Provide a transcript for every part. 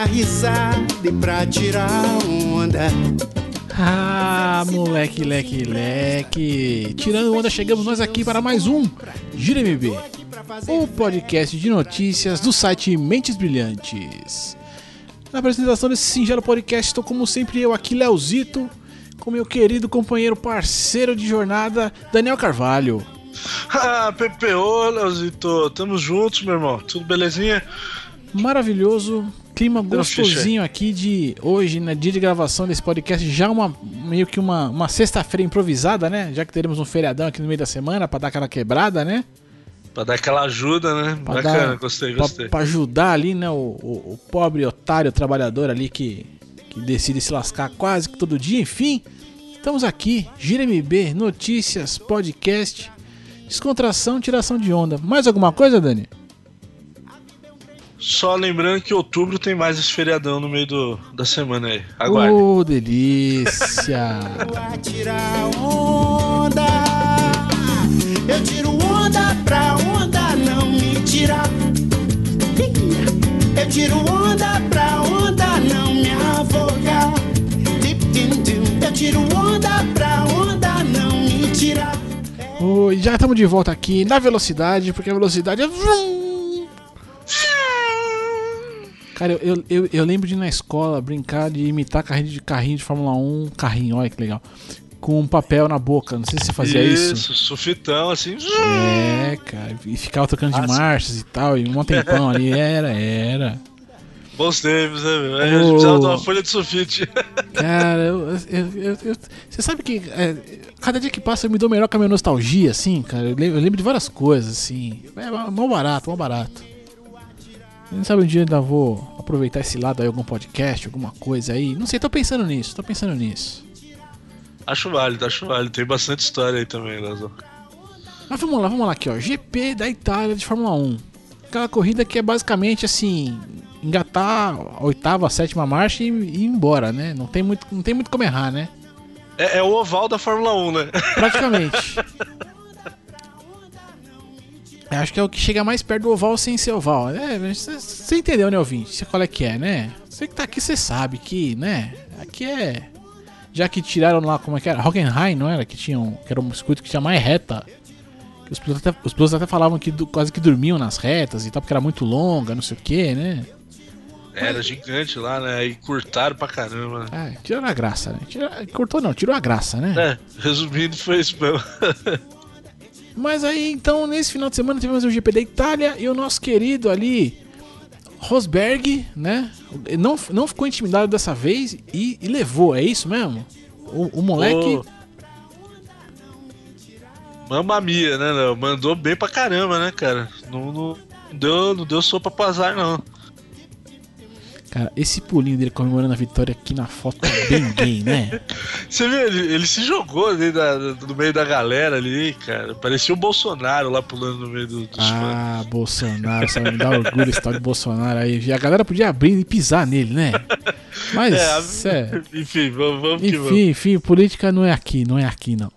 dar risada e pra tirar onda. Ah, moleque, leque, leque. Tirando onda, chegamos nós aqui para mais um Gira MB, o podcast de notícias do site Mentes Brilhantes. Na apresentação desse singelo podcast, estou como sempre eu aqui, Leozito, com meu querido companheiro parceiro de jornada, Daniel Carvalho. Ah, PPO, Leozito, tamo juntos, meu irmão. Tudo belezinha? Maravilhoso, clima gostosinho aqui de hoje, na dia de gravação desse podcast, já uma meio que uma, uma sexta-feira improvisada, né? Já que teremos um feriadão aqui no meio da semana para dar aquela quebrada, né? Pra dar aquela ajuda, né? Pra Bacana, dar- gostei, Pra, gostei. pra ajudar ali, né, o, o- o pobre otário trabalhador ali que, que decide se lascar quase que todo dia. Enfim, estamos aqui, Gira MB, notícias, podcast, descontração, tiração de onda. Mais alguma coisa, Dani? Só lembrando que outubro tem mais esse feriadão no meio do, da semana aí. Aguarde. Ô, delícia! Eu tiro onda pra onda não me tirar. Eu tiro onda pra onda não me afogar. Eu tiro onda pra onda não me tirar. Oi, já estamos de volta aqui na velocidade, porque a velocidade é. Cara, eu, eu, eu, lembro de ir na escola brincar de imitar carrinho de carrinho de Fórmula 1, carrinho, olha que legal. Com um papel na boca, não sei se você fazia isso. Isso, sufitão, assim. É, cara, e ficava trocando de Ah, sim. marchas e tal, e um tempão ali, era, era. Bons tempos, né, meu? Aí gente precisava de uma folha de sulfite. Cara, eu, eu- eu- você sabe que é, cada dia que passa eu me dou melhor com a minha nostalgia, assim, cara. Eu lembro, lembro de várias coisas, assim. É mó barato, mó barato. Quem sabe um dia ainda vou aproveitar esse lado aí, algum podcast, alguma coisa aí. Não sei, tô pensando nisso, tô pensando nisso. acho válido, acho válido. Tem bastante história aí também, Leozão. Mas vamos lá, vamos lá aqui, ó. GP da Itália de Fórmula 1. Aquela corrida que é basicamente assim, engatar a oitava, a sétima marcha e, e ir embora, né? Não tem muito, não tem muito como errar, né? É, é o oval da Fórmula 1, né? Praticamente. Eu Acho que é o que chega mais perto do oval sem ser oval. É, você entendeu, né, ouvinte? Você qual é que é, né? Você que tá aqui, você sabe que, né? Aqui é. Já que tiraram lá, como é que era? Hockenheim, não era? Que, tinham, que era um circuito que tinha mais reta. Os, pilotos até, os pilotos até falavam que du- quase que dormiam nas retas e tal, porque era muito longa, não sei o que, né? Era gigante lá, né? E curtaram pra caramba. Ah, tiraram a graça, né? Tira- cortou não, tirou a graça, né? É, resumindo, foi isso mesmo. Mas aí, então, nesse final de semana tivemos o GP da Itália e o nosso querido ali, Rosberg, né? Não, não ficou intimidado dessa vez e, e levou, é isso mesmo? O, o moleque. Ô, Mamma mia, né, Léo? Mandou bem pra caramba, né, cara? Não, não deu, não deu sopa pro azar, não. Cara, esse pulinho dele comemorando a vitória aqui na foto tá bem gay, né? Você viu, ele, ele se jogou ali da- no meio da galera ali, cara. Parecia o Bolsonaro lá pulando no meio do- dos fãs. Ah, Bolsonaro, só me dá orgulho esse tal de Bolsonaro aí. E a galera podia abrir e pisar nele, né? Mas, É, sério. Enfim, vamos, vamos que vamos. Enfim, enfim, política não é aqui, não é aqui não.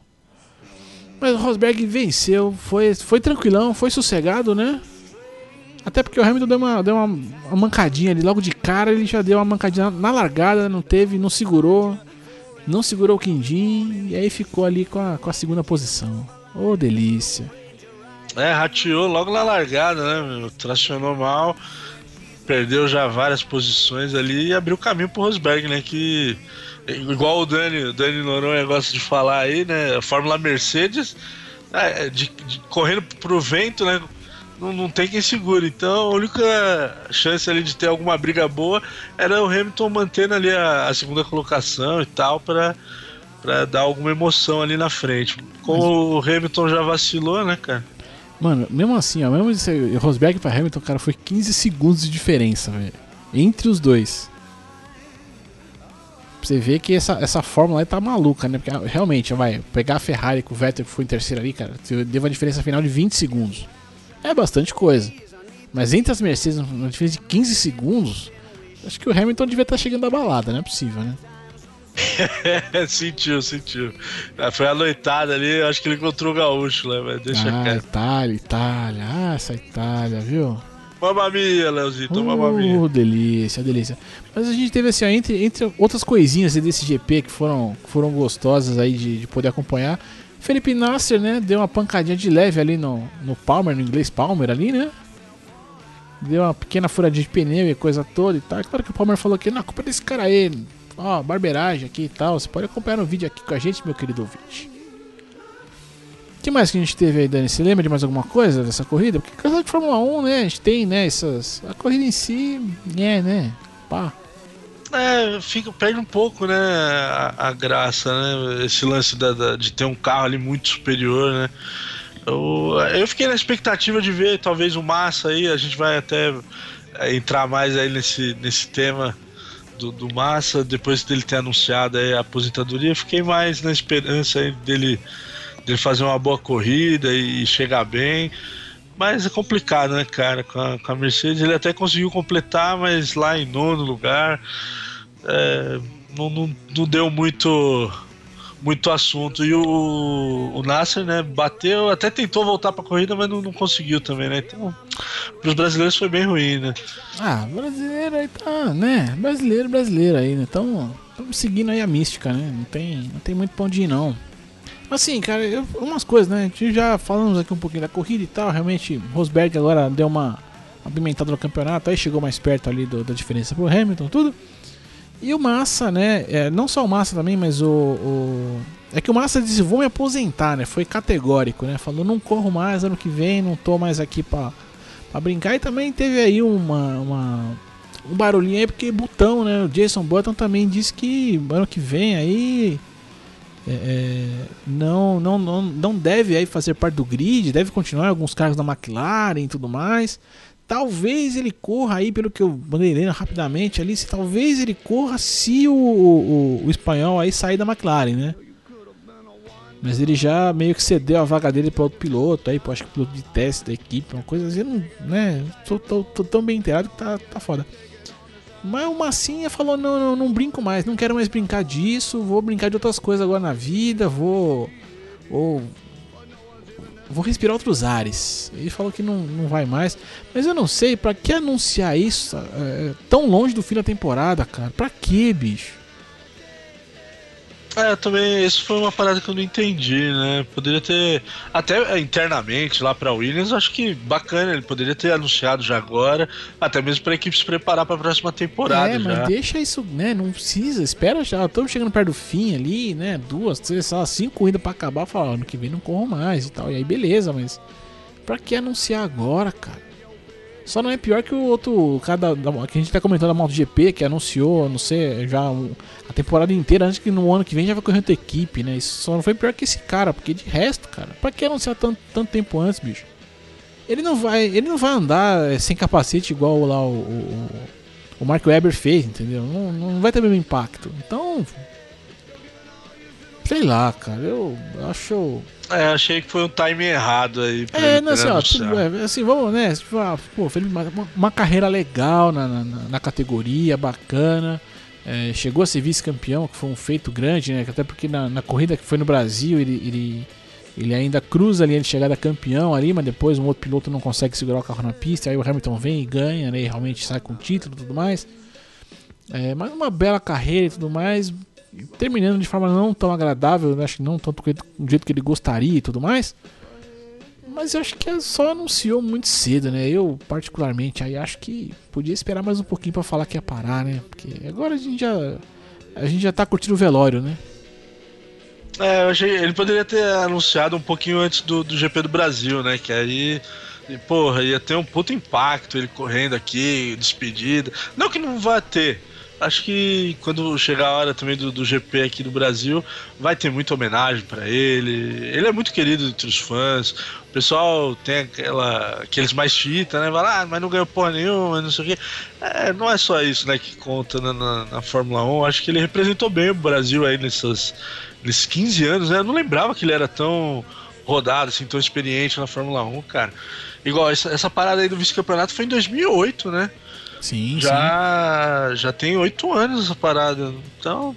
Mas o Rosberg venceu, foi, foi tranquilão, foi sossegado, né? Até porque o Hamilton deu uma, deu uma, uma mancadinha ali, logo de cara ele já deu uma mancadinha na largada, não teve, não segurou, não segurou o quindim e aí ficou ali com a, com a segunda posição. Ô delícia. É, rateou logo na largada, né, meu? Tracionou mal, perdeu já várias posições ali e abriu caminho pro Rosberg, né? Que, igual o Dani, o Dani Noronha gosta de falar aí, né? A Fórmula Mercedes, é, de, de- correndo pro vento, né? Não, não tem quem segure. Então a única chance ali de ter alguma briga boa era o Hamilton mantendo ali a, a segunda colocação e tal, para para dar alguma emoção ali na frente. Como o Hamilton já vacilou, né, cara? Mano, mesmo assim, ó, mesmo esse Rosberg pra Hamilton, cara, foi 15 segundos de diferença, velho. Entre os dois. Pra você ver que essa, essa fórmula aí tá maluca, né? Porque ah, realmente, vai, pegar a Ferrari com o Vettel que foi em terceiro ali, cara, deu uma diferença final de 20 segundos. É bastante coisa. Mas entre as Mercedes, uma diferença de 15 segundos, acho que o Hamilton devia estar chegando da balada, não é possível, né? sentiu, sentiu. Ah, foi a noitada ali, acho que ele encontrou o gaúcho, né? Mas deixa ah. Itália, Itália. Ah, essa Itália, viu? Mamamia, Leozito, uh, mamamia. delícia, delícia. Mas a gente teve assim, ó, entre, entre outras coisinhas desse GP que foram, foram gostosas aí de, de poder acompanhar. Felipe Nasser, né, deu uma pancadinha de leve ali no, no Palmer, no inglês Palmer ali, né? Deu uma pequena furadinha de pneu e coisa toda e tal. Claro que o Palmer falou que não, a culpa é desse cara aí. Ó, barbeiragem aqui e tal. Você pode acompanhar no vídeo aqui com a gente, meu querido ouvinte. O que mais que a gente teve aí, Dani? Você lembra de mais alguma coisa dessa corrida? Porque caso de Fórmula 1, né? A gente tem, né, essas. A corrida em si, é, né? Pá. É, fica, perde um pouco, né, a, a graça, né? Esse lance da, da, de ter um carro ali muito superior, né? Eu, eu fiquei na expectativa de ver talvez o Massa aí, a gente vai até é, entrar mais aí nesse, nesse tema do, do Massa, depois dele ter anunciado a aposentadoria, fiquei mais na esperança aí dele, dele fazer uma boa corrida e chegar bem. Mas é complicado, né, cara? Com a, com a Mercedes ele até conseguiu completar, mas lá em nono lugar é, não, não, não deu muito muito assunto. E o, o Nasser, né, bateu, até tentou voltar pra corrida, mas não, não conseguiu também, né? Então, pros brasileiros foi bem ruim, né? Ah, brasileiro aí tá, né? Brasileiro, brasileiro aí, né? Então, estamos seguindo aí a mística, né? Não tem, não tem muito pão de ir, não. Assim, cara, eu, umas coisas, né? A gente já falamos aqui um pouquinho da corrida e tal. Realmente, Rosberg agora deu uma apimentada no campeonato, aí chegou mais perto ali do, da diferença pro Hamilton, tudo. E o Massa, né? É, não só o Massa também, mas o, o, É que o Massa disse: vou me aposentar, né? Foi categórico, né? Falou: não corro mais ano que vem, não tô mais aqui pra, pra brincar. E também teve aí uma, uma um barulhinho aí, porque Butão, né? O Jason Button também disse que ano que vem aí. É, é, não, não, não, não deve aí fazer parte do grid, deve continuar alguns carros da McLaren e tudo mais. Talvez ele corra aí, pelo que eu mandei lendo rapidamente ali, se talvez ele corra se o, o, o, espanhol aí sair da McLaren, né? Mas ele já meio que cedeu a vaga dele para outro piloto aí, acho que piloto de teste da equipe, uma coisa assim, né? Tô, tô, tô, tão bem inteirado que tá, tá foda. Mas o Massinha falou: não, não, não brinco mais, não quero mais brincar disso, vou brincar de outras coisas agora na vida, vou. Ou vou respirar outros ares. Ele falou que não, não vai mais. Mas eu não sei, para que anunciar isso é, tão longe do fim da temporada, cara? Pra que, bicho? É, também, isso foi uma parada que eu não entendi, né? Poderia ter, até é, internamente lá pra Williams, acho que bacana, ele poderia ter anunciado já agora, até mesmo pra equipe se preparar pra próxima temporada. É, mas já. deixa isso, né? Não precisa, espera já, estamos chegando perto do fim ali, né? Duas, três, lá, cinco corridas pra acabar, falar, ano que vem não corro mais e tal. E aí, beleza, mas pra que anunciar agora, cara? Só não é pior que o outro cada que a gente tá comentando a MotoGP que anunciou, não sei, já a temporada inteira antes que no ano que vem já vai correr outra equipe, né? Isso só não foi pior que esse cara, porque de resto, cara, para que anunciar tanto, tanto tempo antes, bicho? Ele não vai, ele não vai andar eh, sem capacete igual lá o, o, o Mark Webber fez, entendeu? Não, não vai ter o mesmo impacto. Então, sei lá, cara, eu acho é, achei que foi um time errado aí. É, não, assim, ó, tudo, é, assim, vamos, né? Tipo, ah, pô, fez uma, uma, carreira legal na, na, na categoria, bacana. É, chegou a ser vice-campeão, que foi um feito grande, né? Até porque na, na corrida que foi no Brasil, ele, ele, ele ainda cruza a linha de chegada campeão ali, mas depois um outro piloto não consegue segurar o carro na pista. Aí o Hamilton vem e ganha, né? E realmente sai com o título e tudo mais. É, mas uma bela carreira e tudo mais terminando de forma não tão agradável, né? acho que não tanto do jeito que ele gostaria e tudo mais. Mas eu acho que só anunciou muito cedo, né? Eu, particularmente, aí acho que podia esperar mais um pouquinho para falar que ia parar, né? Porque agora a gente já. A gente já tá curtindo o velório, né? É, eu achei. Ele poderia ter anunciado um pouquinho antes do, do GP do Brasil, né? Que aí. Porra, ia ter um puto impacto ele correndo aqui, despedida. Não que não vá ter, acho que quando chegar a hora também do, do GP aqui do Brasil, vai ter muita homenagem para ele. Ele é muito querido entre os fãs. O pessoal tem aquela, aqueles mais chita, né? Vai lá, ah, mas não ganhou porra nenhuma, não sei o quê. É, não é só isso, né, que conta na, na, na, Fórmula 1. Acho que ele representou bem o Brasil aí nessas, nesses 15 anos, né? Eu não lembrava que ele era tão rodado, assim, tão experiente na Fórmula 1, cara. Igual, essa, essa parada aí do vice-campeonato foi em 2008, né? Sim, já, sim. Já tem oito anos essa parada. Então,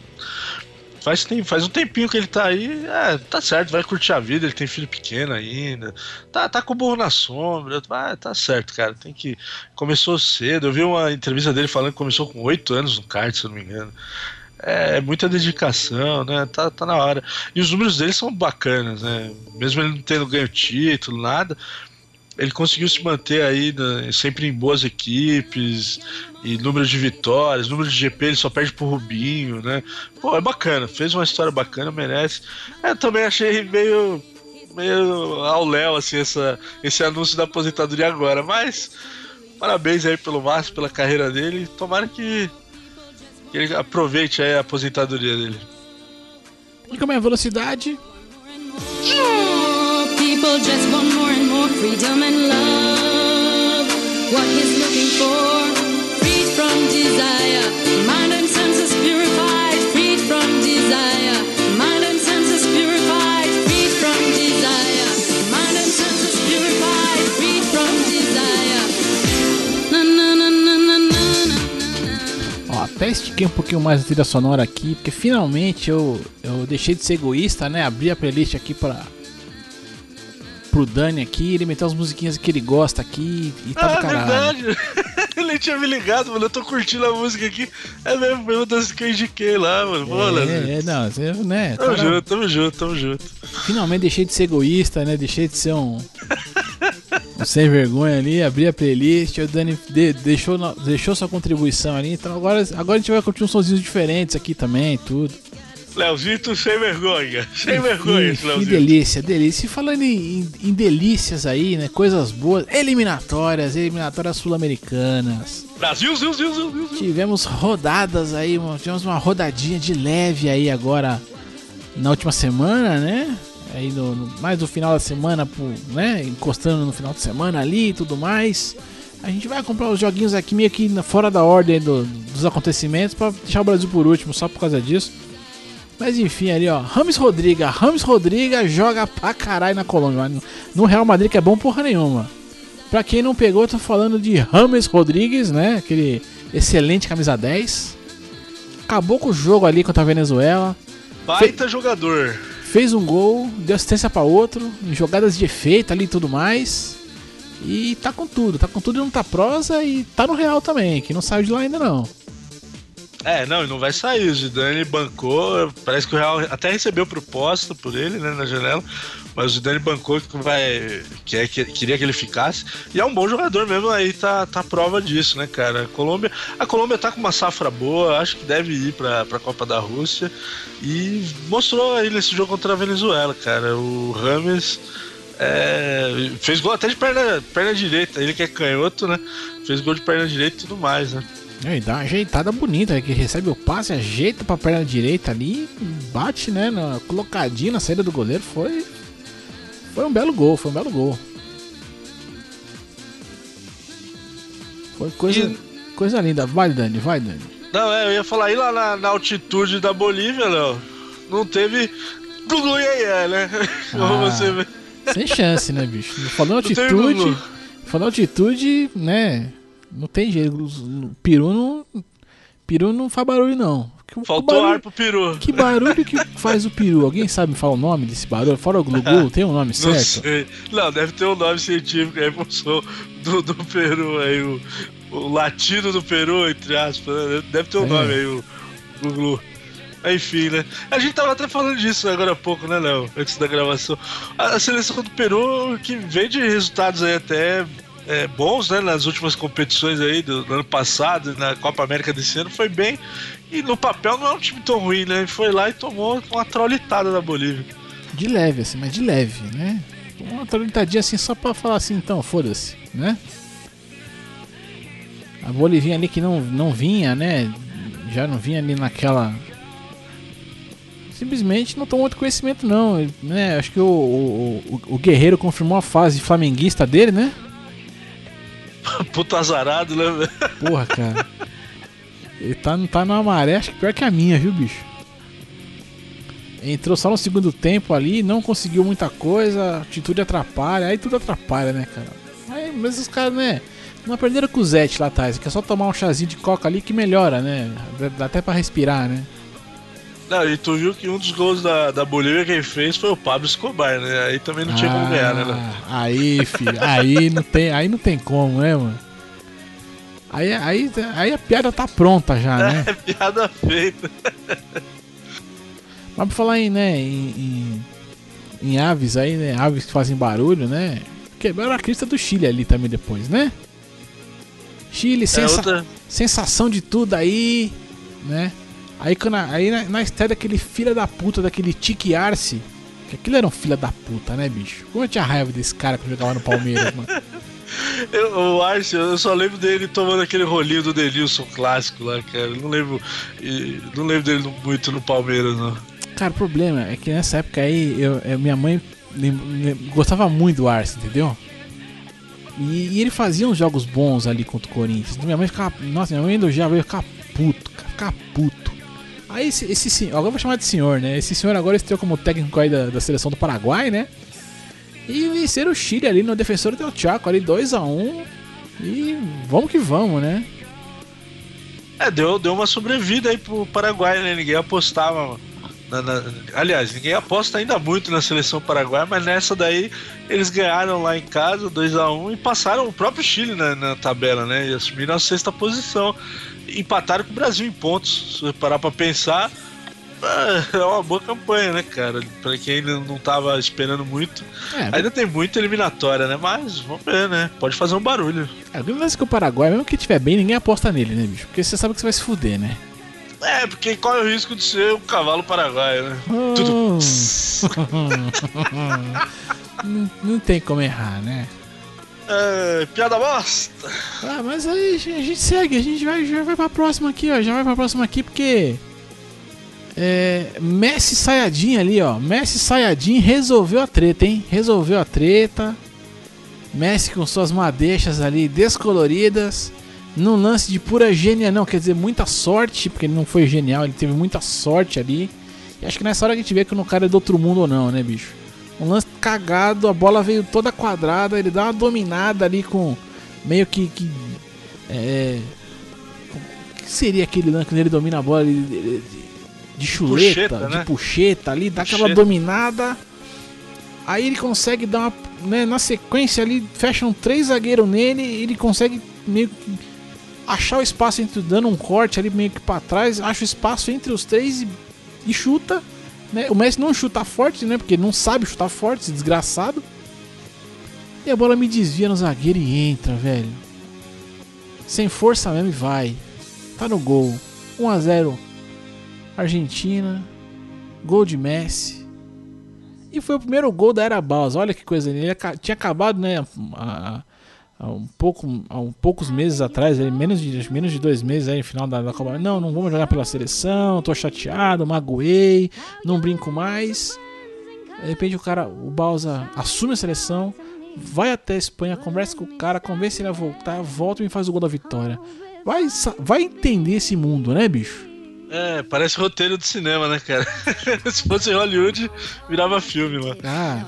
faz, tem, faz um tempinho que ele tá aí, é, tá certo, vai curtir a vida, ele tem filho pequeno ainda, tá, tá com o burro na sombra, vai, tá certo, cara, tem que. Começou cedo, eu vi uma entrevista dele falando que começou com 8 anos no kart, se eu não me engano. É muita dedicação, né? Tá, tá na hora. E os números dele são bacanas, né? Mesmo ele não tendo ganho título, nada, ele conseguiu se manter aí né, sempre em boas equipes e número de vitórias, número de GP ele só perde pro Rubinho, né? Pô, é bacana, fez uma história bacana, merece. É, também achei meio meio ao Léo assim essa, esse anúncio da aposentadoria agora, mas parabéns aí pelo Márcio, pela carreira dele. Tomara que, que ele aproveite aí a aposentadoria dele. E como é a velocidade? People freedom and love. What he's looking for, freed from desire, mind and senses purified, freed from desire, mind and senses purified, freed from desire, mind and senses purified, freed from desire. Até estiquei um pouquinho mais a trilha sonora aqui, porque finalmente eu, eu deixei de ser egoísta, né? Abri a playlist aqui para pro Dani aqui, ele meteu as musiquinhas que ele gosta aqui e tá Ah, do é caralho. verdade. ele tinha me ligado, mano. Eu tô curtindo a música aqui. É mesmo, foi uma das que eu indiquei lá, mano. Pô. É, é, não, você, né? Tamo cara, junto, tamo junto, tamo junto. finalmente deixei de ser egoísta, né? Deixei de ser um, um sem vergonha ali, abri a playlist, o Dani de- deixou, deixou sua contribuição ali, então agora, agora a gente vai curtir uns sonzinhos diferentes aqui também, tudo. Leozito sem vergonha. Sem vergonha, Que, esse que Leozito. delícia, delícia. E falando em, em- delícias aí, né? Coisas boas, eliminatórias, eliminatórias sul-americanas. Brasil, ziu, ziu, ziu. Tivemos rodadas aí, tivemos uma rodadinha de leve aí agora na última semana, né? Aí no, no- mais no final da semana, pro, né? Encostando no final de semana ali e tudo mais. A gente vai comprar os joguinhos aqui meio que fora da ordem do- dos acontecimentos pra deixar o Brasil por último, só por causa disso. Mas enfim, ali ó, Rames Rodriga, Rames Rodriga joga pra caralho na Colômbia. no- Real Madrid que é bom porra nenhuma. Pra quem não pegou, eu tô falando de Rames Rodrigues, né? Aquele excelente camisa 10. Acabou com o jogo ali contra a Venezuela. Baita jogador. Fez um gol, deu assistência pra outro, em jogadas de efeito ali e tudo mais. E tá com tudo, tá com tudo e não tá prosa e tá no Real também, que não saiu de lá ainda não. É, não, e não vai sair. O Zidane bancou. Parece que o Real até recebeu proposta por ele, né, na janela. Mas o Zidane bancou que vai. Que é, que, queria que ele ficasse. E é um bom jogador mesmo, aí tá, tá prova disso, né, cara? A Colômbia, a Colômbia tá com uma safra boa, acho que deve ir pra, pra Copa da Rússia. E mostrou aí nesse jogo contra a Venezuela, cara. O Rames. é, fez gol até de perna, perna direita, ele que é canhoto, né? Fez gol de perna direita e tudo mais, né? É, E dá uma ajeitada bonita, né, que recebe o passe, ajeita pra perna direita ali, bate, né, na, colocadinho na saída do goleiro, foi foi um belo gol, foi um belo gol. Foi coisa, E- coisa linda. Vai, Dani, vai, Dani. Não, é, eu ia falar aí lá na, na altitude da Bolívia, Léo. Não teve Gugu Iê, né? Como Ah. você vê. Sem chance, né, bicho? Falando altitude, falando altitude, né, não tem jeito, peru não, peru não faz barulho não. Que- que Faltou barulho- ar pro peru. Que barulho que faz o peru? Alguém sabe me falar o nome desse barulho? Fora o glu-glu, tem um nome Não certo? sei. Não, deve ter um nome científico aí pro som do, do Peru aí, o, o latido do Peru, entre aspas. né? Deve ter um É. nome aí, o Gugu. Enfim, né? A gente tava até falando disso agora há pouco, né, Léo? Antes da gravação. A, a seleção do Peru, que vem de resultados aí até é, bons, né? Nas últimas competições aí do, do ano passado, na Copa América desse ano, foi bem. E no papel não é um time tão ruim, né? Ele foi lá e tomou uma traulitada da Bolívia. De leve, assim, mas de leve, né? Uma trolitadinha assim só pra falar assim, então, foda-se, né? A Bolivinha ali que não, não vinha, né? Já não vinha ali naquela. Simplesmente não tomou muito conhecimento, não. Né? Acho que o, o, o- o Guerreiro confirmou a fase flamenguista dele, né? Puta azarado, né? Porra, cara. Ele tá, tá numa maré, acho que pior que a minha, viu, bicho? Entrou só no segundo tempo ali, não conseguiu muita coisa, atitude atrapalha, aí tudo atrapalha, né, cara? Aí, mas os caras, né, não aprenderam com o Zete lá atrás, que é só tomar um chazinho de coca ali que melhora, né? Dá até pra respirar, né? Não, e tu viu que um dos gols da, da Bolívia quem fez foi o Pablo Escobar, né? Aí também não tinha como ganhar, né? Ah, Aí, filho, aí não tem, aí não tem como, né, mano? Aí, aí, aí a piada tá pronta já, né? É piada feita. Mas pra falar em, né, em, em, em aves aí, né? Aves que fazem barulho, né? Quebraram a crista do Chile ali também depois, né? Chile, É sensa outra. sensação de tudo aí, né? Aí, quando aí na, na estreia daquele filho da puta, daquele Tique Arce, que aquilo era um filho da puta, né, bicho? Como eu tinha raiva desse cara que jogava no Palmeiras, mano. Eu, o Arce, eu só lembro dele tomando aquele rolinho do Denilson clássico lá, cara. Eu Não lembro. Não lembro dele muito no Palmeiras, não. Cara, o problema é que nessa época aí, eu, eu- minha mãe gostava muito do Arce, entendeu? E, e ele fazia uns jogos bons ali contra o Corinthians. Minha mãe ficava. Nossa, minha mãe elogiava, eu ficava puto, cara, ficava puto. Aí esse, esse senhor, agora eu vou chamar de senhor, né? Esse senhor agora estreou como técnico aí da, da seleção do Paraguai, né? E venceram o Chile ali no defensor del Chaco, ali 2x1. E vamos que vamos, né? É, deu, deu uma sobrevida aí pro Paraguai, né? Ninguém apostava. na- na- aliás, ninguém aposta ainda muito na seleção paraguaia, mas nessa daí eles ganharam lá em casa 2x1 e passaram o próprio Chile na, na tabela, né? E assumiram a sexta posição. Empataram com o Brasil em pontos. Se você parar pra pensar, é uma boa campanha, né, cara? Pra quem ainda não tava esperando muito. É, Ainda tem muita eliminatória, né? Mas vamos ver, né? Pode fazer um barulho. é, grande lance é que o Paraguai, mesmo que tiver bem, ninguém aposta nele, né, bicho? Porque você sabe que você vai se fuder, né? É, porque corre o risco de ser um cavalo paraguaio, né? Tudo. não, não tem como errar, né? É, piada bosta. Ah, mas aí a gente segue, a gente vai, já vai pra próxima aqui, ó. Já vai pra próxima aqui porque. É, Messi Sayadin ali, ó. Messi Sayadin resolveu a treta, hein? Resolveu a treta. Messi com suas madeixas ali descoloridas. Num lance de pura gênia, não, quer dizer, muita sorte, porque ele não foi genial, ele teve muita sorte ali. E acho que nessa hora que a gente vê que o cara é do outro mundo ou não, né, bicho? Um lance cagado, a bola veio toda quadrada, ele dá uma dominada ali com meio que. que é, o que seria aquele lance quando ele domina a bola de, chuleta, Puxeta, de né? puxeta ali, dá aquela Puxeta. dominada. Aí ele consegue dar uma. Né, na sequência ali, fecham três zagueiros nele, ele consegue meio que achar o espaço entre dando um corte ali meio que pra trás, acha o espaço entre os três e, e chuta. Né? O Messi não chuta forte, né? Porque ele não sabe chutar forte, esse desgraçado. E a bola me desvia no zagueiro e entra, velho. Sem força mesmo e vai. Tá no gol. 1 a 0 Argentina. Gol de Messi. E foi o primeiro gol da Era Baus. Olha que coisa. Ele aca- tinha acabado, né? a- há um pouco, há um poucos meses atrás, aí, menos de menos de dois meses aí, final da, da Copa. Não, não vamos jogar pela seleção, tô chateado, magoei, não brinco mais. De repente o cara, o Balsa assume a seleção, vai até a Espanha, conversa com o cara, convence ele a voltar, volta e faz o gol da vitória. Vai, vai entender esse mundo, né, bicho? É, parece roteiro de cinema, né, cara? Se fosse Hollywood, virava filme, mano. Ah,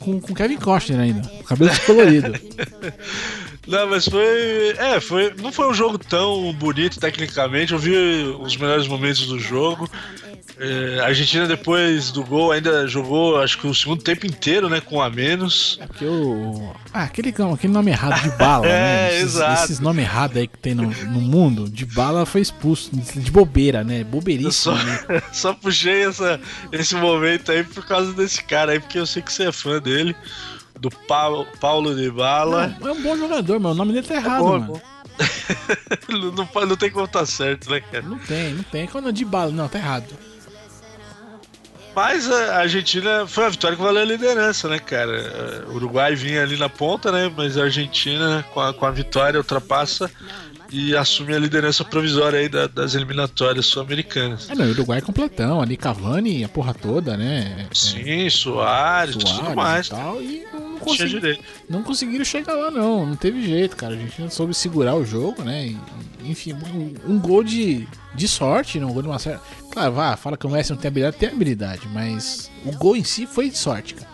com, com Kevin Costner ainda, cabelo descolorido. Não, mas foi. É, foi. Não foi um jogo tão bonito tecnicamente. Eu vi os melhores momentos do jogo. É, a Argentina, depois do gol, ainda jogou, acho que o segundo tempo inteiro, né? Com um a menos. É porque o. Ah, aquele, aquele nome errado de bala, né? É, Esses, exato. esses nomes errados aí que tem no, no mundo, de bala foi expulso. De bobeira, né? Eu Bobeiríssimo, só, né? só puxei essa, esse momento aí por causa desse cara aí, porque eu sei que você é fã dele. Do Paulo, Paulo de Bala. Não, é um bom jogador, mas o nome dele tá errado, bom, é mano. bom. não, não, pode- não tem como tá certo, né, cara? Não tem, não tem. Quando é de bala, não, tá errado. Mas a Argentina foi a vitória que valeu a liderança, né, cara? O Uruguai vinha ali na ponta, né? Mas a Argentina, com a, com a vitória, ultrapassa e assume a liderança provisória aí da- das eliminatórias sul-americanas. É, não, o Uruguai é completão ali, Cavani, a porra toda, né? É, Sim, Soares, Suárez tudo mais. e tal, e não, consegui, não conseguiram chegar lá, não. Não teve jeito, cara. A gente não soube segurar o jogo, né? E, enfim, um, um gol de, de sorte, não um gol de uma certa. Claro, vá, fala que o Messi não tem habilidade, tem habilidade, mas o gol em si foi de sorte, cara.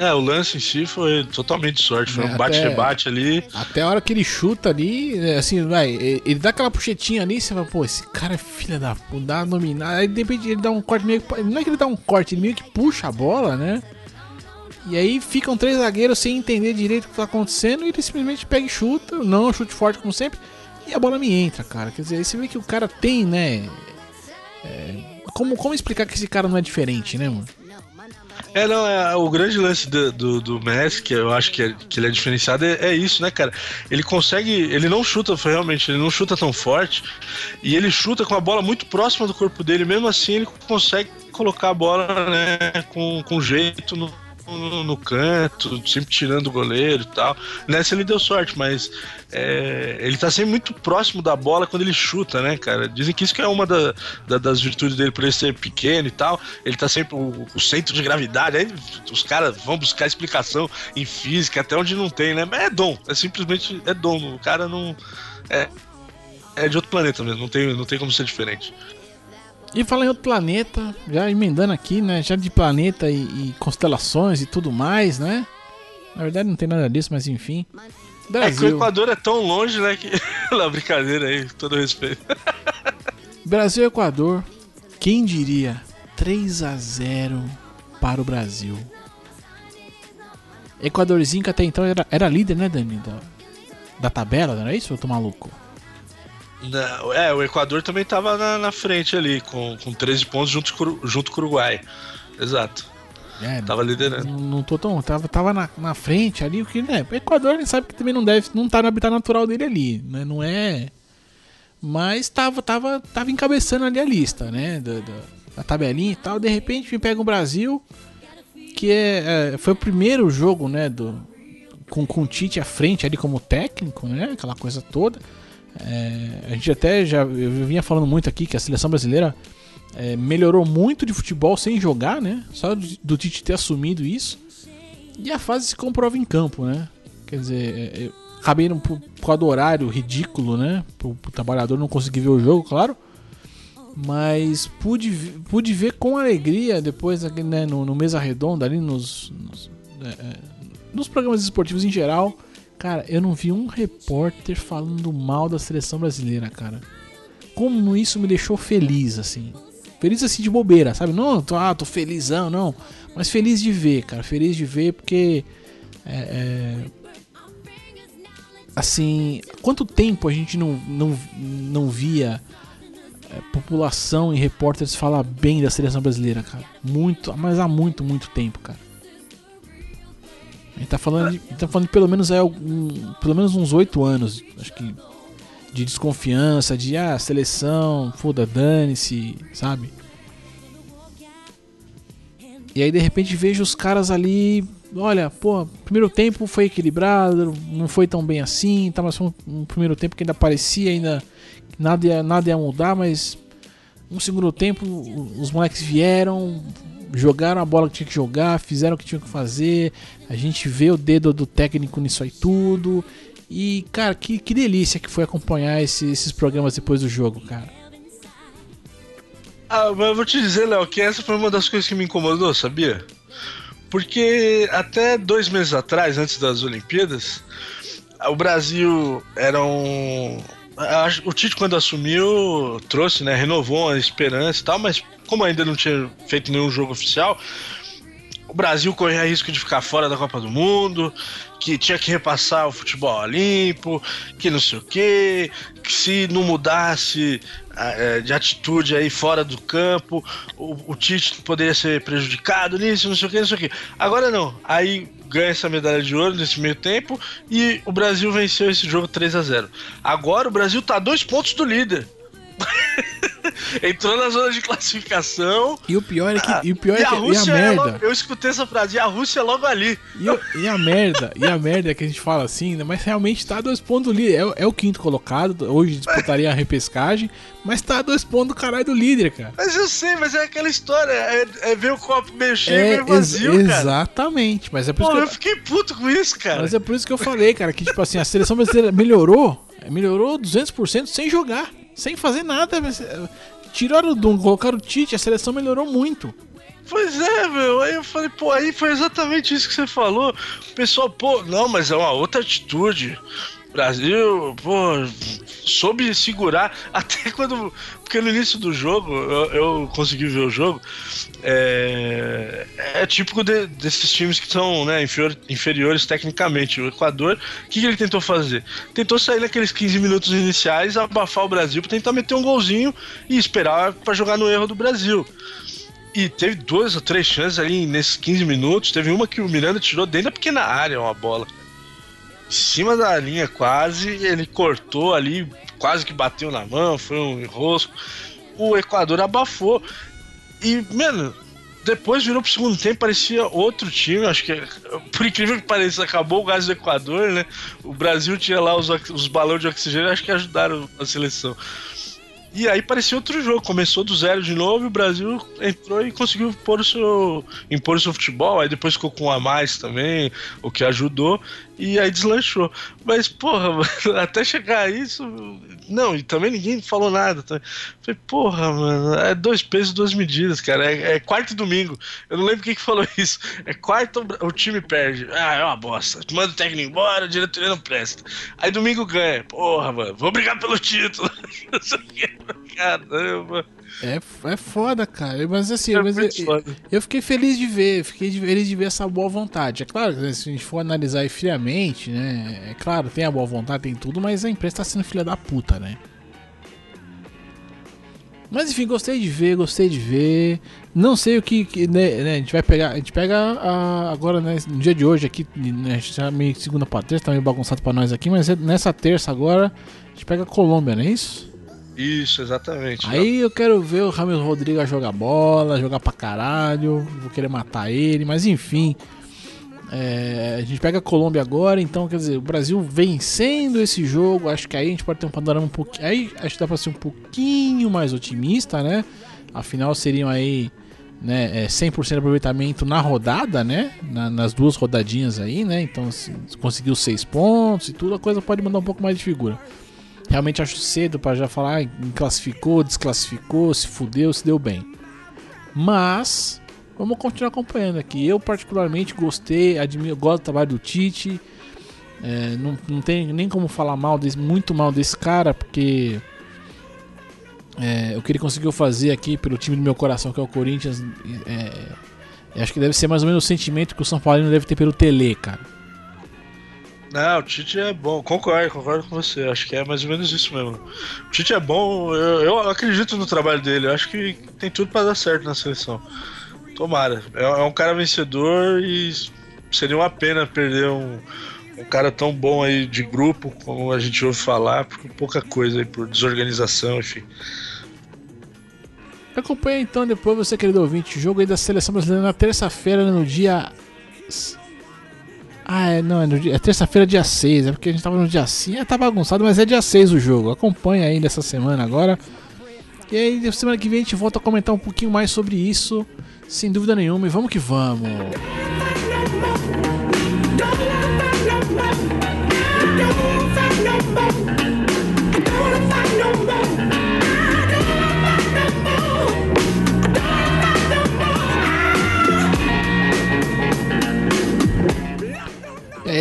É, o lance em si foi totalmente sorte. Foi É, um bate-rebate ali. Até a hora que ele chuta ali, é, assim, vai, ele dá aquela puxetinha ali, você fala, pô, esse cara é filha da puta, dá dominada. Aí de repente ele dá um corte meio que. Não é que ele dá um corte, ele meio que puxa a bola, né? E aí ficam três zagueiros sem entender direito o que tá acontecendo e ele simplesmente pega e chuta, não chute forte como sempre, e a bola me entra, cara. Quer dizer, aí você vê que o cara tem, né? é, como, como explicar que esse cara não é diferente, né, mano? É, não, é, o grande lance do, do, do Messi, que eu acho que, é- que ele é diferenciado, é, é isso, né, cara? Ele consegue. Ele não chuta, realmente, ele não chuta tão forte. E ele chuta com a bola muito próxima do corpo dele. Mesmo assim, ele consegue colocar a bola, né, com, com jeito no, no, no canto, sempre tirando o goleiro e tal. Nessa ele deu sorte, mas é, ele tá sempre muito próximo da bola quando ele chuta, né, cara? Dizem que isso que é uma da- da- das virtudes dele, por ele ser pequeno e tal. Ele tá sempre o, o centro de gravidade. Aí os caras vão buscar explicação em física, até onde não tem, né? Mas é dom, é simplesmente é dom. O cara não. É, é de outro planeta mesmo, não tem, não tem como ser diferente. E falar em outro planeta, já emendando aqui, né? Já de planeta e, e constelações e tudo mais, né? Na verdade não tem nada disso, mas enfim. É que o Brasil. Equador é tão longe, né? Que. Não, brincadeira aí, todo respeito. Brasil e Equador. Quem diria? 3 a 0 para o Brasil. Equadorzinho que até então era, era líder, né, Dani? Da, da tabela, não era isso? Eu tô maluco? É, o Equador também tava na, na frente ali, com, com 13 pontos junto com, o- junto com o Uruguai. Exato. É, Tava liderando. Não, não tô tão. Tava, tava na, na frente ali, o que, né? O Equador ele sabe que também não deve. Não tá no habitat natural dele ali, né? Não é. Mas tava, tava, tava encabeçando ali a lista, né? Da, da, da tabelinha e tal. De repente me pega o Brasil, que é, é, foi o primeiro jogo, né? Do, com, com o Tite à frente ali como técnico, né? Aquela coisa toda. É, a gente até já. Eu vinha falando muito aqui que a seleção brasileira é, melhorou muito de futebol sem jogar, né? Só do, do Tite ter assumido isso. E a fase se comprova em campo, né? Quer dizer, é, eu acabei indo por, por causa do horário ridículo, né? Pro, pro trabalhador não conseguir ver o jogo, claro. Mas pude, pude ver com alegria depois né, no, no Mesa Redonda, ali nos, nos, é, é, nos programas esportivos em geral. Cara, eu não vi um repórter falando mal da seleção brasileira, cara. Como isso me deixou feliz, assim. Feliz assim de bobeira, sabe? Não, tô, ah, tô felizão, não. Mas feliz de ver, cara. Feliz de ver porque. é, é, assim, quanto tempo a gente não, não, não via é, população e repórteres falar bem da seleção brasileira, cara? Muito, mas há muito, muito tempo, cara. Gente tá falando de, tá falando de pelo menos, é, algum, pelo menos uns oito anos, acho que, de desconfiança, de ah, seleção, foda, dane-se, sabe? E aí de repente vejo os caras ali, olha, pô, primeiro tempo foi equilibrado, não foi tão bem assim, tá, mas foi um, um primeiro tempo que ainda parecia ainda nada ia, nada ia mudar, mas um segundo tempo os moleques vieram, jogaram a bola que tinha que jogar, fizeram o que tinham que fazer, a gente vê o dedo do técnico nisso aí tudo. E, cara, que, que delícia que foi acompanhar esse- esses programas depois do jogo, cara. Ah, mas eu vou te dizer, Léo, que essa foi uma das coisas que me incomodou, sabia? Porque até dois meses atrás, antes das Olimpíadas, o Brasil era um. O Tite, quando assumiu, trouxe, né? Renovou a esperança e tal, mas como ainda não tinha feito nenhum jogo oficial, o Brasil corria risco de ficar fora da Copa do Mundo, que tinha que repassar o futebol limpo, que não sei o quê, que se não mudasse ah, eh, de atitude aí fora do campo, o, o Tite poderia ser prejudicado nisso, não sei o que, não sei o que. Agora não. Aí ganha essa medalha de ouro nesse meio tempo e o Brasil venceu esse jogo 3 a 0 Agora o Brasil tá a dois pontos do líder. Entrou na zona de classificação. E o pior é que. e o pior é a que. A Rússia é merda. logo, eu escutei essa frase, e a Rússia é logo ali. E, e a merda, e a merda que a gente fala assim, né? Mas realmente tá a dois pontos do líder. É, o- é o quinto colocado, hoje disputaria a repescagem, mas tá a dois pontos do caralho do líder, cara. Mas eu sei, mas é aquela história, é, é ver o copo meio cheio e É, meio vazio, ex- cara. exatamente, mas é por isso Pô, que eu eu, fiquei puto com isso, cara. mas é por isso que eu falei, cara, que tipo assim, a seleção brasileira melhorou, melhorou 200% sem jogar, sem fazer nada. eh, Tiraram o Dum, colocaram o Tite, a seleção melhorou muito. Pois é, meu. Aí eu falei, pô, aí foi exatamente isso que você falou. O pessoal, pô, não, mas é uma outra atitude. Brasil, pô, soube segurar até quando. Porque no início do jogo, eu, eu consegui ver o jogo. É, é típico de- desses times que são né, inferior- inferiores tecnicamente. O Equador, o que, que ele tentou fazer? Tentou sair naqueles 15 minutos iniciais, abafar o Brasil pra tentar meter um golzinho e esperar pra jogar no erro do Brasil. E teve duas ou três chances ali nesses 15 minutos. Teve uma que o Miranda tirou dentro da pequena área, uma bola. Em cima da linha quase, ele cortou ali, quase que bateu na mão, foi um enrosco. O Equador abafou. E, mano, depois virou pro segundo tempo, parecia outro time. Acho que, por incrível que pareça, acabou o gás do Equador, né? O Brasil tinha lá os, os balões de oxigênio, acho que ajudaram a seleção. E aí parecia outro jogo, começou do zero de novo e o Brasil entrou e conseguiu pôr o seu, impor o seu futebol, aí depois ficou com um a mais também, o que ajudou, e aí deslanchou. Mas, porra, mano, até chegar a isso. Não, e também ninguém falou nada. tá? Falei, porra, mano, é dois pesos, duas medidas, cara. É, é quarto e domingo. Eu não lembro quem que falou isso. É quarto, o time perde. Ah, é uma bosta. Manda o técnico embora, a diretoria não presta. Aí domingo ganha. Porra, mano, vou brigar pelo título. Caramba. É, é foda, cara. Mas assim, É mas eu, eu fiquei feliz de ver, fiquei feliz de ver essa boa vontade. É claro que se a gente for analisar aí friamente, né? É claro, tem a boa vontade, tem tudo, mas a imprensa tá sendo filha da puta, né? Mas enfim, gostei de ver, gostei de ver. Não sei o que, que, né, né, a gente vai pegar. A gente pega a- agora, né, no dia de hoje aqui, né, a gente tá meio segunda pra terça, tá meio bagunçado pra nós aqui, mas nessa terça agora, a gente pega a Colômbia, não é isso? Isso, exatamente. Aí eu quero ver o Ramos Rodrigues jogar bola, jogar pra caralho, vou querer matar ele, mas enfim. É, a gente pega a Colômbia agora, então quer dizer, o Brasil vencendo esse jogo, acho que aí a gente pode ter um panorama um pouquinho. Aí acho que dá pra ser um pouquinho mais otimista, né? Afinal, seriam aí né, é, 100% de aproveitamento na rodada, né? Na- nas duas rodadinhas aí, né? Então, se conseguiu seis pontos e tudo, a coisa pode mandar um pouco mais de figura. Realmente acho cedo pra já falar, classificou, desclassificou, se fudeu, se deu bem. Mas vamos continuar acompanhando aqui. Eu particularmente gostei, admiro, gosto do trabalho do Tite. É, não, não tem nem como falar mal desse, muito mal desse cara, porque é, o que ele conseguiu fazer aqui pelo time do meu coração, que é o Corinthians, é, acho que deve ser mais ou menos o sentimento que o São Paulo deve ter pelo Tele, cara. Não, o Tite é bom, concordo, concordo com você. Acho que é mais ou menos isso mesmo. O Tite é bom, eu, eu acredito no trabalho dele. Eu acho que tem tudo pra dar certo na seleção. Tomara. É, é um cara vencedor e seria uma pena perder um, um cara tão bom aí de grupo, como a gente ouve falar, por pouca coisa aí, por desorganização, enfim. Acompanha então depois você, querido ouvinte, o jogo aí da seleção brasileira na terça-feira, no dia. Ah, é, não, é, dia- é terça-feira, dia 6, é porque a gente tava no dia 5. É, tá bagunçado, mas é dia 6 o jogo. Acompanha aí dessa semana agora. E aí, semana que vem a gente volta a comentar um pouquinho mais sobre isso, sem dúvida nenhuma. E vamos que vamos.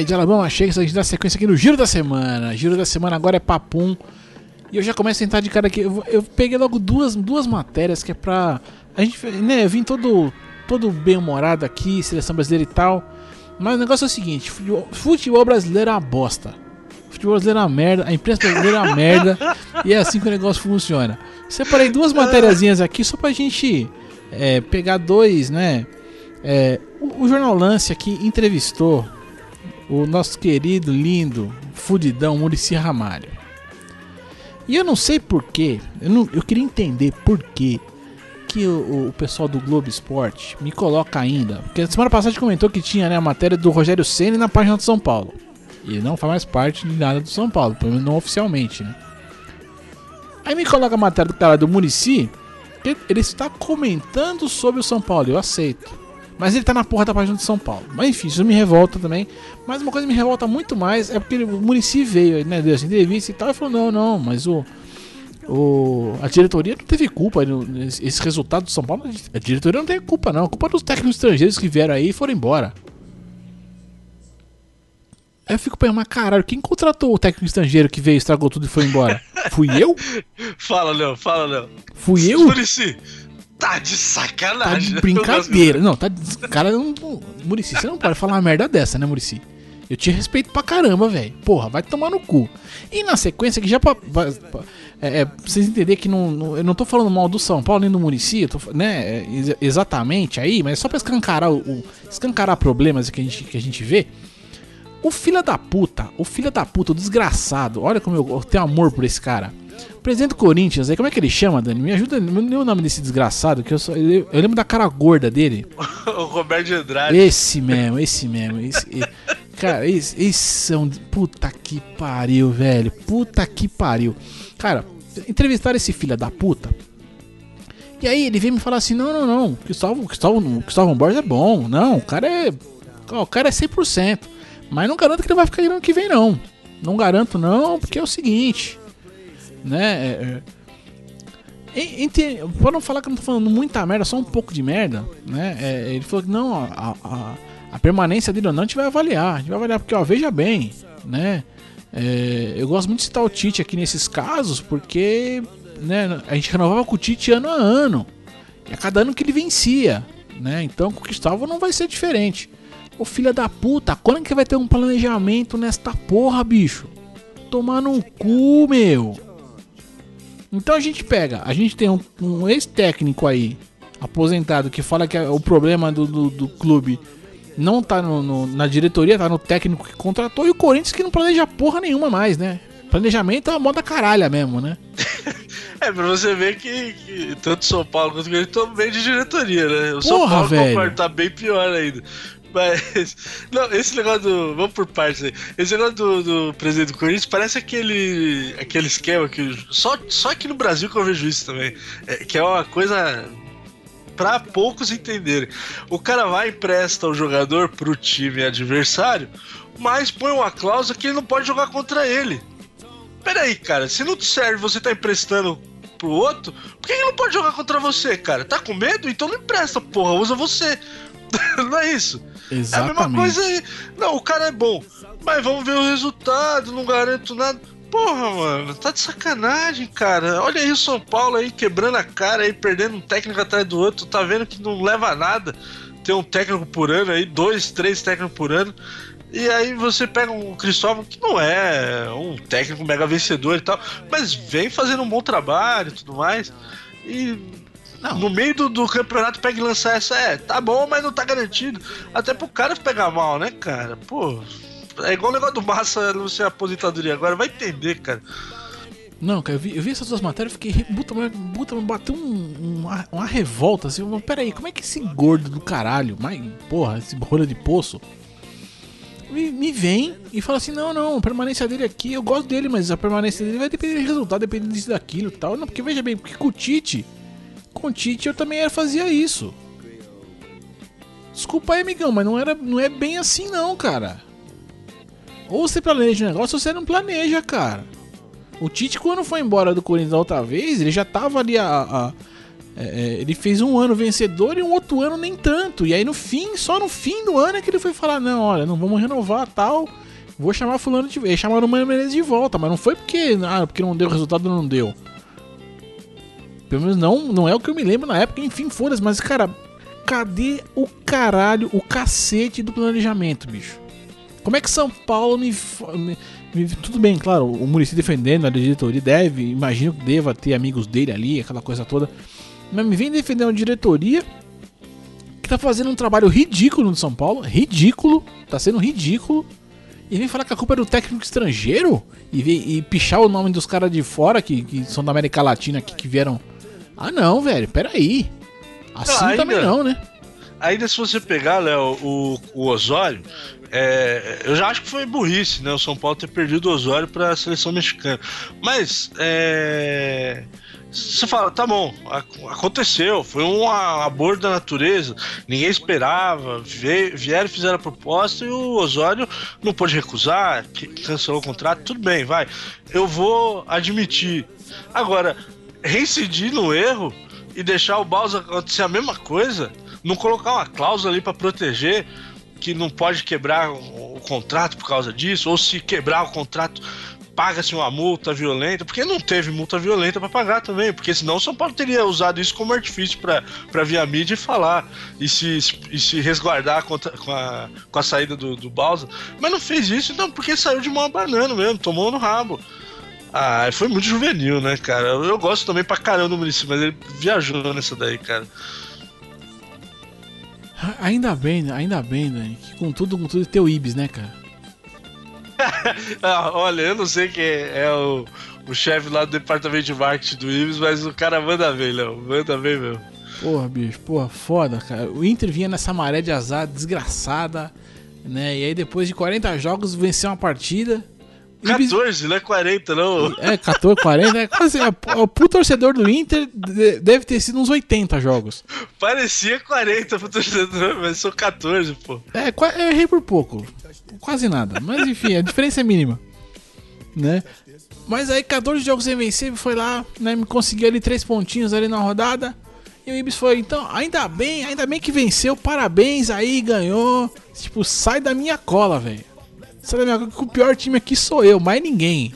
De Alabama Shakes, a gente dá sequência aqui no Giro da Semana. Giro da Semana agora é papum. E eu já começo a entrar de cara aqui. Eu, eu peguei logo duas, duas matérias que é pra. A gente, né, eu vim todo, todo bem-humorado aqui, seleção brasileira e tal. Mas o negócio é o seguinte: futebol, futebol brasileiro é uma bosta. Futebol brasileiro é uma merda, a imprensa brasileira é uma merda. e é assim que o negócio funciona. Separei duas matériazinhas aqui só pra gente é, pegar dois, né? É, o, o Jornal Lance aqui entrevistou o nosso querido, lindo, fudidão Murici Ramalho. E eu não sei porquê, eu, não, eu queria entender por quê que o, o pessoal do Globo Esporte me coloca ainda. Porque semana passada comentou que tinha né, a matéria do Rogério Senna na página do São Paulo. E ele não faz mais parte de nada do São Paulo, pelo menos não oficialmente, né? Aí me coloca a matéria do cara do Murici, ele está comentando sobre o São Paulo, eu aceito. Mas ele tá na porra da página do São Paulo. Mas enfim, isso me revolta também. Mas uma coisa que me revolta muito mais é porque o Murici veio, né? Deu essa entrevista e tal. E falou: não, não, mas o. O, a diretoria não teve culpa esse resultado do São Paulo. A diretoria não teve culpa, não. A culpa é dos técnicos estrangeiros que vieram aí e foram embora. Aí eu fico pensando, mas caralho, quem contratou o técnico estrangeiro que veio, estragou tudo e foi embora? Fui eu? Fala, Léo, fala, Léo. Fui eu? Murici, tá de Tá sacanagem. de brincadeira. Não, tá de. Cara, não. Murici, você não pode falar uma merda dessa, né, Murici? Eu tinha respeito pra caramba, velho. Porra, vai tomar no cu. E na sequência, que já pra. pra- pra- é, é, pra vocês entenderem que não, não- eu não tô falando mal do São Paulo nem do Murici, né? é, ex- exatamente aí, mas só pra escancarar, o, o- escancarar problemas que a, gente, que a gente vê. O filho da puta, o filho da puta, o desgraçado, olha como eu, eu tenho amor por esse cara. Presidente do Corinthians, aí como é que ele chama, Dani? Me ajuda, não lembro o nome desse desgraçado, que eu, só, eu, eu lembro da cara gorda dele. o Roberto de Andrade. Esse mesmo, esse mesmo. Esse, e- cara, esse são. Puta que pariu, velho. Puta que pariu. Cara, entrevistaram esse filho da puta. E aí ele veio me falar assim: não, não, não. Cristóvão, Cristóvão, Cristóvão Borges é bom. Não, o cara é. ó, O cara é 100%. Mas não garanto que ele vai ficar aí no ano que vem, não. Não garanto, não, porque é o seguinte. Né? é, é, Pra não falar que eu não tô falando muita merda, só um pouco de merda, né? É, ele falou que não, a, a, a permanência dele ou não, a gente vai avaliar. A gente vai avaliar porque, ó, veja bem, né? É, eu gosto muito de citar o Tite aqui nesses casos, porque né, a gente renovava com o Tite ano a ano. E a cada ano que ele vencia, né? Então com o Cristóvão não vai ser diferente. Ô filha da puta, quando que vai ter um planejamento nesta porra, bicho? Tomar no cu, meu. Então a gente pega, a gente tem um, um ex-técnico aí, aposentado, que fala que o problema do, do, do clube não tá no- no- na diretoria, tá no técnico que contratou, e o Corinthians que não planeja porra nenhuma mais, né? Planejamento é uma moda caralha mesmo, né? É, pra você ver que, que tanto São Paulo quanto o Corinthians estão bem de diretoria, né? O São Porra, Paulo velho. tá bem pior ainda. Mas. Não, esse negócio do. Vamos por partes aí. Esse negócio do, do presidente do Corinthians parece aquele. aquele esquema que. Só, só aqui no Brasil que eu vejo isso também. É, que é uma coisa. Pra poucos entenderem. O cara vai e empresta o jogador pro time adversário, mas põe uma cláusula que ele não pode jogar contra ele. Peraí, cara, se não te serve você tá emprestando pro outro, por que ele não pode jogar contra você, cara? Tá com medo? Então não empresta, porra, usa você. não é isso? É a mesma Exatamente. coisa aí. Não, o cara é bom, mas vamos ver o resultado, não garanto nada. Porra, mano, tá de sacanagem, cara. Olha aí o São Paulo aí quebrando a cara aí, perdendo um técnico atrás do outro. Tá vendo que não leva a nada ter um técnico por ano aí, dois, três técnicos por ano. E aí você pega um Cristóvão que não é um técnico mega vencedor e tal, mas vem fazendo um bom trabalho e tudo mais. E Não. no meio do, do campeonato pega e lançar essa, é, tá bom, mas não tá garantido. Até pro cara pegar mal, né, cara? Pô, é igual o negócio do Massa não ser aposentadoria agora, vai entender, cara. Não, cara, eu vi, eu vi essas duas matérias e fiquei. Puta, puta, bateu um, uma, uma revolta assim. Mas peraí, como é que esse gordo do caralho, mas, porra, esse rolha de poço, me, me vem e fala assim: não, não, a permanência dele aqui, eu gosto dele, mas a permanência dele vai depender do resultado, depender disso daquilo e tal. Não, porque veja bem, porque com o Tite, com o Tite eu também fazia isso. Desculpa aí, amigão, mas não, era, não é bem assim, não, cara. Ou você planeja o negócio ou você não planeja, cara. O Tite, quando foi embora do Corinthians da outra vez, ele já tava ali a. a- é, é, ele fez um ano vencedor e um outro ano nem tanto. E aí no fim, só no fim do ano é que ele foi falar: não, olha, não vamos renovar tal. Vou chamar fulano de. Eles chamaram o Mano Menezes de volta, mas não foi porque. Ah, porque não deu resultado, não deu. Pelo menos não, não é o que eu me lembro na época, enfim, foda-se, mas cara, cadê o caralho, o cacete do planejamento, bicho? Como é que São Paulo me, me- me- Tudo bem, claro, o Murici defendendo a diretoria deve, imagino que deva ter amigos dele ali, aquela coisa toda. Mas me vem defender uma diretoria que tá fazendo um trabalho ridículo no São Paulo, ridículo, tá sendo ridículo. E vem falar que a culpa é do técnico estrangeiro e, vem- e pichar o nome dos caras de fora que, que são da América Latina aqui que vieram. Ah, não, velho, peraí. Assim ainda- também não, né? Ainda se você pegar, Léo, o, o Osório, é, eu já acho que foi burrice, né? O São Paulo ter perdido o Osório para a seleção mexicana. Mas, é, você fala, tá bom, aconteceu, foi um aborto da natureza, ninguém esperava, vieram e fizeram a proposta e o Osório não pôde recusar, cancelou o contrato, tudo bem, vai. Eu vou admitir. Agora, reincidir no erro e deixar o Bowser acontecer a mesma coisa, não colocar uma cláusula ali para proteger que não pode quebrar o, contrato por causa disso, ou se quebrar o contrato paga-se uma multa violenta, porque não teve multa violenta para pagar também, porque senão o São Paulo teria usado isso como artifício para vir a mídia e falar e se, e se resguardar contra, com, a, com a saída do, do Balsa. Mas não fez isso, então, porque saiu de mão abanando mesmo, tomou no rabo. Ah, foi muito juvenil, né, cara? Eu, gosto também pra caramba do município, mas ele viajou nessa daí, cara. Ainda bem, ainda bem, Dani, que com tudo, com tudo tem o Ibis, né, cara? ah, olha, eu não sei quem é, é o, o chefe lá do departamento de marketing do Ibis, mas o cara manda bem, Léo. Manda bem mesmo. Porra, bicho, porra, foda, cara. O Inter vinha nessa maré de azar desgraçada, né? E aí depois de 40 jogos venceu uma partida. 14, não é 40, não. É, 14, 40. É quase. É, pro torcedor do Inter deve ter sido uns 80 jogos. Parecia 40 pro torcedor, mas são 14, pô. É, eu errei por pouco. Quase nada. Mas enfim, a diferença é mínima. Né? Mas aí 14 jogos sem vencer, foi lá, né? Me conseguiu ali três pontinhos ali na rodada. E o Ibis foi, então, ainda bem, ainda bem que venceu, parabéns aí, ganhou. Tipo, sai da minha cola, velho. Sai da minha que o pior time aqui sou eu, mais ninguém.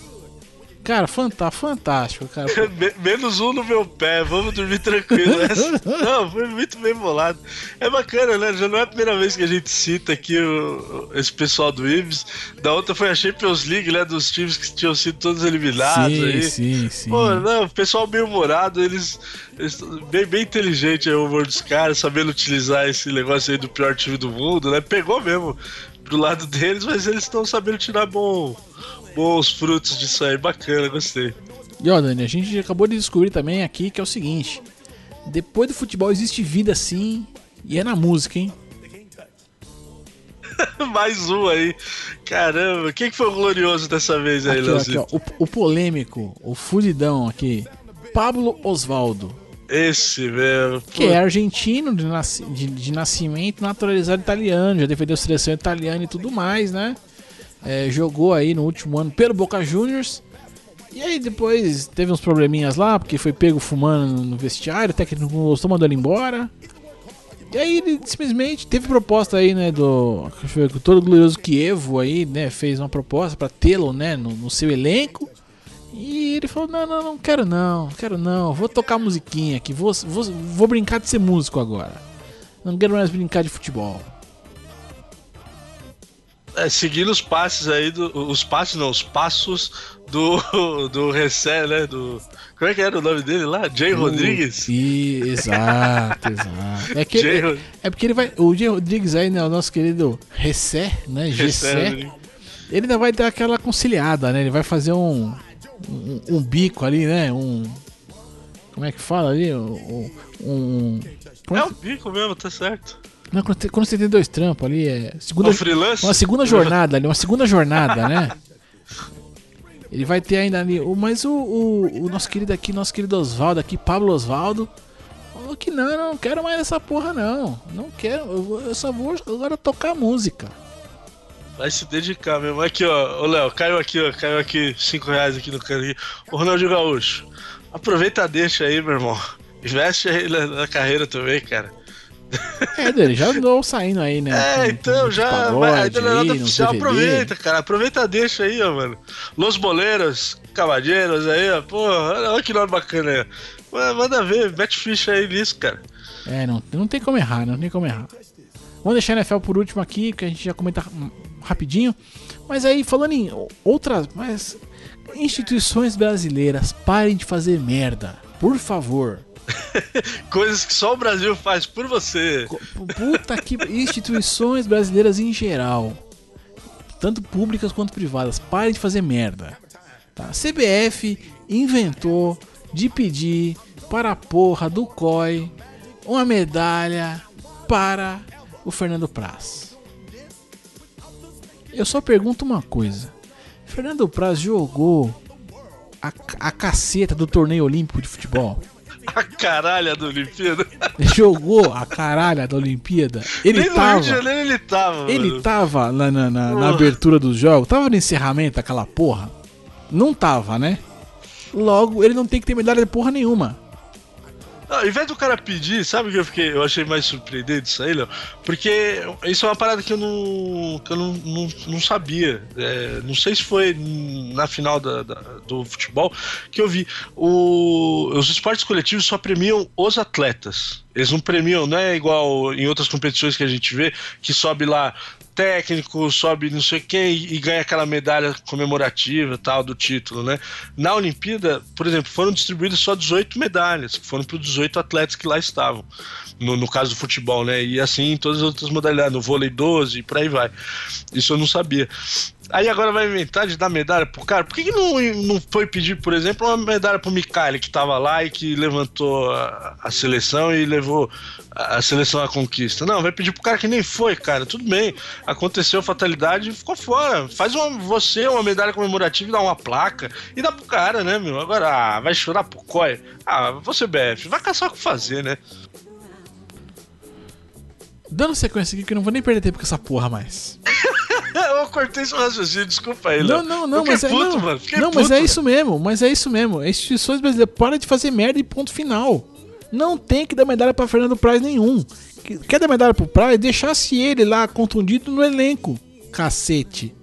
Cara, fantástico, cara. Menos um no meu pé, vamos dormir tranquilo. não, foi muito bem bolado. É bacana, né? Já não é a primeira vez que a gente cita aqui o, esse pessoal do Ibis. Da outra foi a Champions League, né? Dos times que tinham sido todos eliminados. Sim, aí. sim, sim. Pô, não, pessoal bem humorado, eles. eles bem, bem inteligente aí, o humor dos caras, sabendo utilizar esse negócio aí do pior time do mundo, né? Pegou mesmo pro lado deles, mas eles estão sabendo tirar bom bons frutos disso aí, bacana, gostei. E ó, Dani, a gente acabou de descobrir também aqui que é o seguinte: depois do futebol existe vida sim, e é na música, hein? Mais um aí. Caramba, quem que foi o glorioso dessa vez aí, Leozinho? O, o polêmico, o fudidão aqui. Pablo Osvaldo. Esse mesmo. Que é argentino de, nasci, de, de, nascimento, naturalizado italiano, já defendeu a seleção italiana e tudo mais, né? É, jogou aí no último ano pelo Boca Juniors. E aí depois teve uns probleminhas lá, porque foi pego fumando no vestiário, o técnico não gostou, mandou ele embora. E aí ele simplesmente teve proposta aí, né, do todo glorioso Kievo aí, né, fez uma proposta para tê-lo, né, no, no, seu elenco. E ele falou: "Não, não, não quero não, quero não, vou tocar musiquinha aqui, vou, vou, vou brincar de ser músico agora. Não quero mais brincar de futebol." É, seguindo os passos aí, do, os passos não, os passos do, do Recé, né? Do, como é que era o nome dele lá? Jay uh, Rodrigues? E, exato, exato. É, que, é, é, porque ele vai. O Jay Rodrigues aí, né? O nosso querido Recé, né? Gessé. Ele ainda vai dar aquela conciliada, né? Ele vai fazer um, um, um bico ali, né? Um. Como é que fala ali? Um. um é, é um bico mesmo, tá certo. Não, quando você tem dois trampos ali, é. Segunda, uma segunda jornada ali, uma segunda jornada, né? Ele vai ter ainda ali. Mas o, o, o nosso querido aqui, nosso querido Oswaldo aqui, Pablo Oswaldo, falou que não, não quero mais essa porra, não. Não quero, eu, eu só vou agora tocar música. Vai se dedicar mesmo. Aqui, ó, ô Léo, caiu aqui, ó, caiu aqui 5 reais aqui no canal. Ô Ronaldinho Gaúcho, aproveita deixa aí, meu irmão. Investe aí na, na carreira também, cara. É, dele, já andou saindo aí, né? É, então, já. Pagode, ainda nada oficial. Aproveita, cara. Aproveita, deixa aí, ó, mano. Los Boleiros, Cavadeiros aí, ó. Pô, olha que nome bacana aí. Manda ver, mete ficha aí nisso, cara. É, não, não tem como errar, não tem como errar. Vamos deixar a NFL por último aqui, que a gente já comenta rapidinho. Mas aí, falando em outras. Mas. Instituições brasileiras, parem de fazer merda. Por favor. Coisas que só o Brasil faz por você. Puta que. Instituições brasileiras em geral, tanto públicas quanto privadas, parem de fazer merda. Tá? CBF inventou de pedir para a porra do COI uma medalha para o Fernando Praz. Eu só pergunto uma coisa: Fernando Praz jogou a, a caceta do torneio olímpico de futebol. A caralha da Olimpíada. Jogou a caralha da Olimpíada. Ele Nem no Rio de tava. Janeiro ele tava. Ele mano. tava lá na, na- na Porra. abertura dos jogos, tava no encerramento aquela porra. Não tava, né? Logo, ele não tem que ter medalha de porra nenhuma. Ah, ao invés do cara pedir, sabe o que eu fiquei? Eu achei mais surpreendente isso aí, Léo? Porque isso é uma parada que eu não, que eu não, não, não sabia. É, não sei se foi na final da, da- do futebol que eu vi. O, os esportes coletivos só premiam os atletas. Eles não premiam, não é igual em outras competições que a gente vê, que sobe lá técnico, sobe não sei quem e, ganha aquela medalha comemorativa tal do título, né? Na Olimpíada, por exemplo, foram distribuídas só 18 medalhas, foram para os 18 atletas que lá estavam. No, no caso do futebol, né? E assim em todas as outras modalidades, no vôlei 12 e por aí vai. Isso eu não sabia. Aí agora vai inventar de dar medalha pro cara. Por que, que não, não foi pedir, por exemplo, uma medalha pro Mikael, que tava lá e que levantou a, a seleção e levou a, a seleção à conquista? Não, vai pedir pro cara que nem foi, cara. Tudo bem. Aconteceu fatalidade e ficou fora. Faz uma, você uma medalha comemorativa e dá uma placa e dá pro cara, né, meu? Agora, ah, vai chorar pro COI. Ah, você, BF, vai caçar o que fazer, né? Dando sequência aqui que eu não vou nem perder tempo com essa porra mais. Eu cortei seu raciocínio, desculpa aí, Não, Léo. não, não, fiquei mas é, puto, não, mano. Não, mas puto, é mano. isso mesmo, mas é isso mesmo. As instituições brasileiras para de fazer merda e ponto final. Não tem que dar medalha pra Fernando Praz nenhum. Que- Quer dar medalha pro Praz? Deixasse ele lá contundido no elenco. Cacete.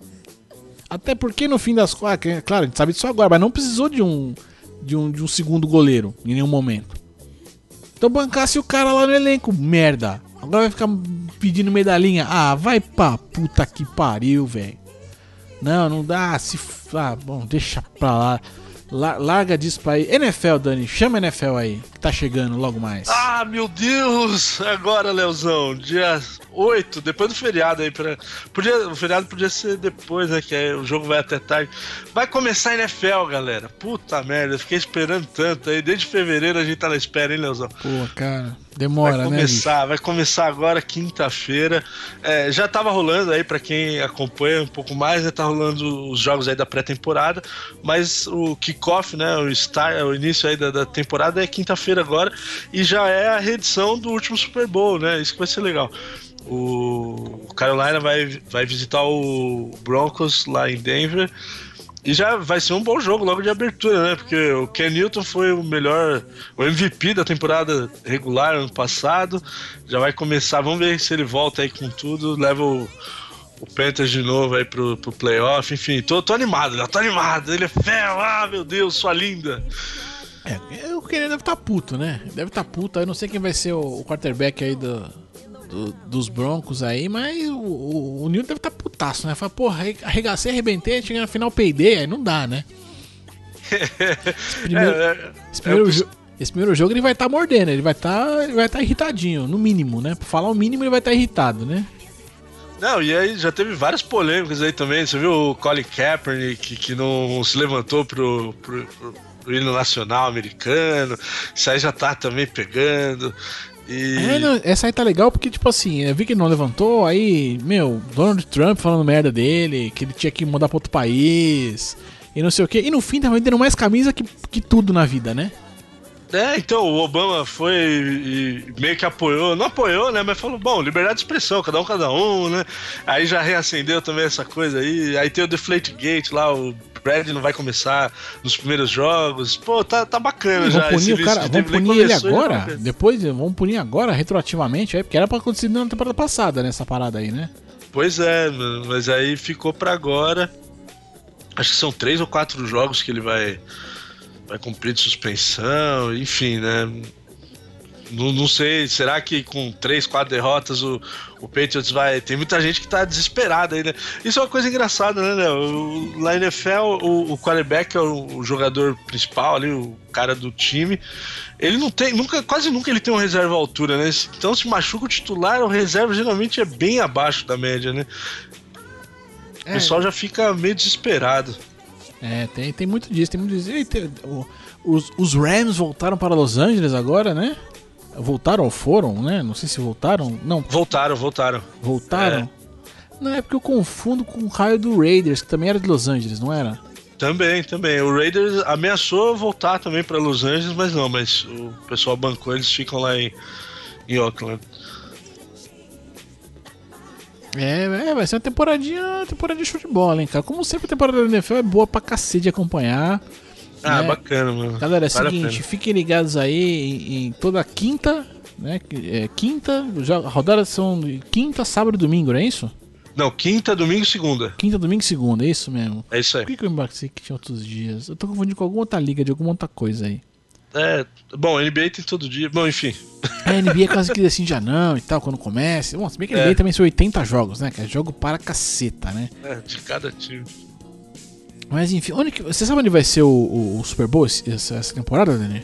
Até porque no fim das contas, ah, claro, a gente sabe disso agora, mas não precisou de um de um, de um segundo goleiro em nenhum momento. Então bancasse o cara lá no elenco, merda. Agora vai ficar pedindo medalhinha. Ah, vai pra puta que pariu, velho. Não, não dá. Se. Ah, bom, deixa pra lá. La- larga disso pra aí. NFL, Dani, chama a NFL aí, que tá chegando logo mais. Ah, meu Deus! Agora, Leozão, dia 8, depois do feriado aí. Pra... Podia... O feriado podia ser depois, né? Que aí o jogo vai até tarde. Vai começar a NFL, galera. Puta merda, eu fiquei esperando tanto aí. Desde fevereiro a gente tá na espera, hein, Leozão? Pô, cara, demora, vai né? começar, vai começar agora quinta-feira. É, já tava rolando aí pra quem acompanha um pouco mais, né? Tá rolando os jogos aí da pré-temporada, mas o kickoff, né? O start, o início aí da, da temporada é quinta-feira agora e já é a reedição do último Super Bowl, né? Isso que vai ser legal. O o Carolina vai, vai visitar o Broncos lá em Denver. E já vai ser um bom jogo logo de abertura, né? Porque o Ken Newton foi o melhor, o MVP da temporada regular ano passado. Já vai começar, vamos ver se ele volta aí com tudo, leva o, o Panthers de novo aí pro, pro playoff. Enfim, tô, tô animado, né? tô animado. Ele é ferro, ah, meu Deus, sua linda. É, o Kenny deve estar puto, né? Deve estar puto. Eu não sei quem vai ser o, o quarterback aí do, do- dos Broncos aí, mas o, o, o Newton deve estar putaço, né? Fala, porra, arre- arregacei, arrebentei, cheguei na final, peidei, aí não dá, né? Esse primeiro, É, é, esse primeiro, é o- jo- esse primeiro jogo ele vai estar mordendo, ele vai estar ele vai estar irritadinho, no mínimo, né? Pra falar o mínimo, ele vai estar irritado, né? Não, e aí já teve várias polêmicas aí também. Você viu o Colin Kaepernick que, que não se levantou pro, pro, pro, pro hino nacional americano. Isso aí já tá também pegando. E... É, não, essa aí tá legal porque, tipo assim, eu vi que ele não levantou, aí, meu, Donald Trump falando merda dele, que ele tinha que mudar pra outro país, e não sei o que. E no fim tá vendendo mais camisa que, que tudo na vida, né? É, então, o Obama foi e meio que apoiou, não apoiou, né, mas falou, bom, liberdade de expressão, cada um, cada um, né, aí já reacendeu também essa coisa aí, aí tem o Deflate Gate lá, o Brad não vai começar nos primeiros jogos, pô, tá, tá bacana Ih, já. vamos punir o list cara, vamos punir ele começou e agora? Depois, vamos punir agora, retroativamente, aí, porque era pra acontecer na temporada passada, nessa parada aí, né? Pois é, mano, mas aí ficou pra agora, acho que são três ou quatro jogos que ele vai, vai cumprir de suspensão, enfim, né, Não, não sei, será que com três, quatro derrotas o, o Patriots vai. Tem muita gente que tá desesperada aí, né? Isso é uma coisa engraçada, né, Léo? O- Na NFL, o, o quarterback é o, o jogador principal ali, o cara do time. Ele não tem, nunca, quase nunca ele tem uma reserva à altura, né? Então se machuca o titular, o reserva geralmente é bem abaixo da média, né? O pessoal já fica meio desesperado. É, tem, tem muito disso, tem muito disso. Tem- o- os, os Rams voltaram para Los Angeles agora, né? Voltaram ou foram, né? Não sei se voltaram. Não, Voltaram, voltaram. voltaram. Não, é porque eu confundo com o raio do Raiders, que também era de Los Angeles, não era? Também, também. O Raiders ameaçou voltar também para Los Angeles, mas não, mas o pessoal bancou, eles ficam lá em, em Oakland. É, é, vai ser uma temporadinha, temporadinha de show de bola, hein, cara. Como sempre, a temporada da NFL é boa pra cacete de acompanhar. Ah, né? bacana, mano. Galera, é o Vale seguinte, fiquem ligados aí em, em toda quinta, né? É, quinta, já, a rodada são quinta, sábado e domingo, não é isso? Não, quinta, domingo e segunda. Quinta, domingo e segunda, é isso mesmo. É isso aí. Por que, que eu embarquei que tinha outros dias? Eu tô confundindo com alguma outra liga de alguma outra coisa aí. É, bom, NBA tem todo dia. Bom, enfim. A NBA é quase que assim já não e tal, quando começa. Bom, se bem que a NBA É. também são 80 jogos, né? Que é jogo para caceta, né? É, de cada time. Mas enfim, onde que, você sabe onde vai ser o, o- o Super Bowl essa, essa temporada, Dani?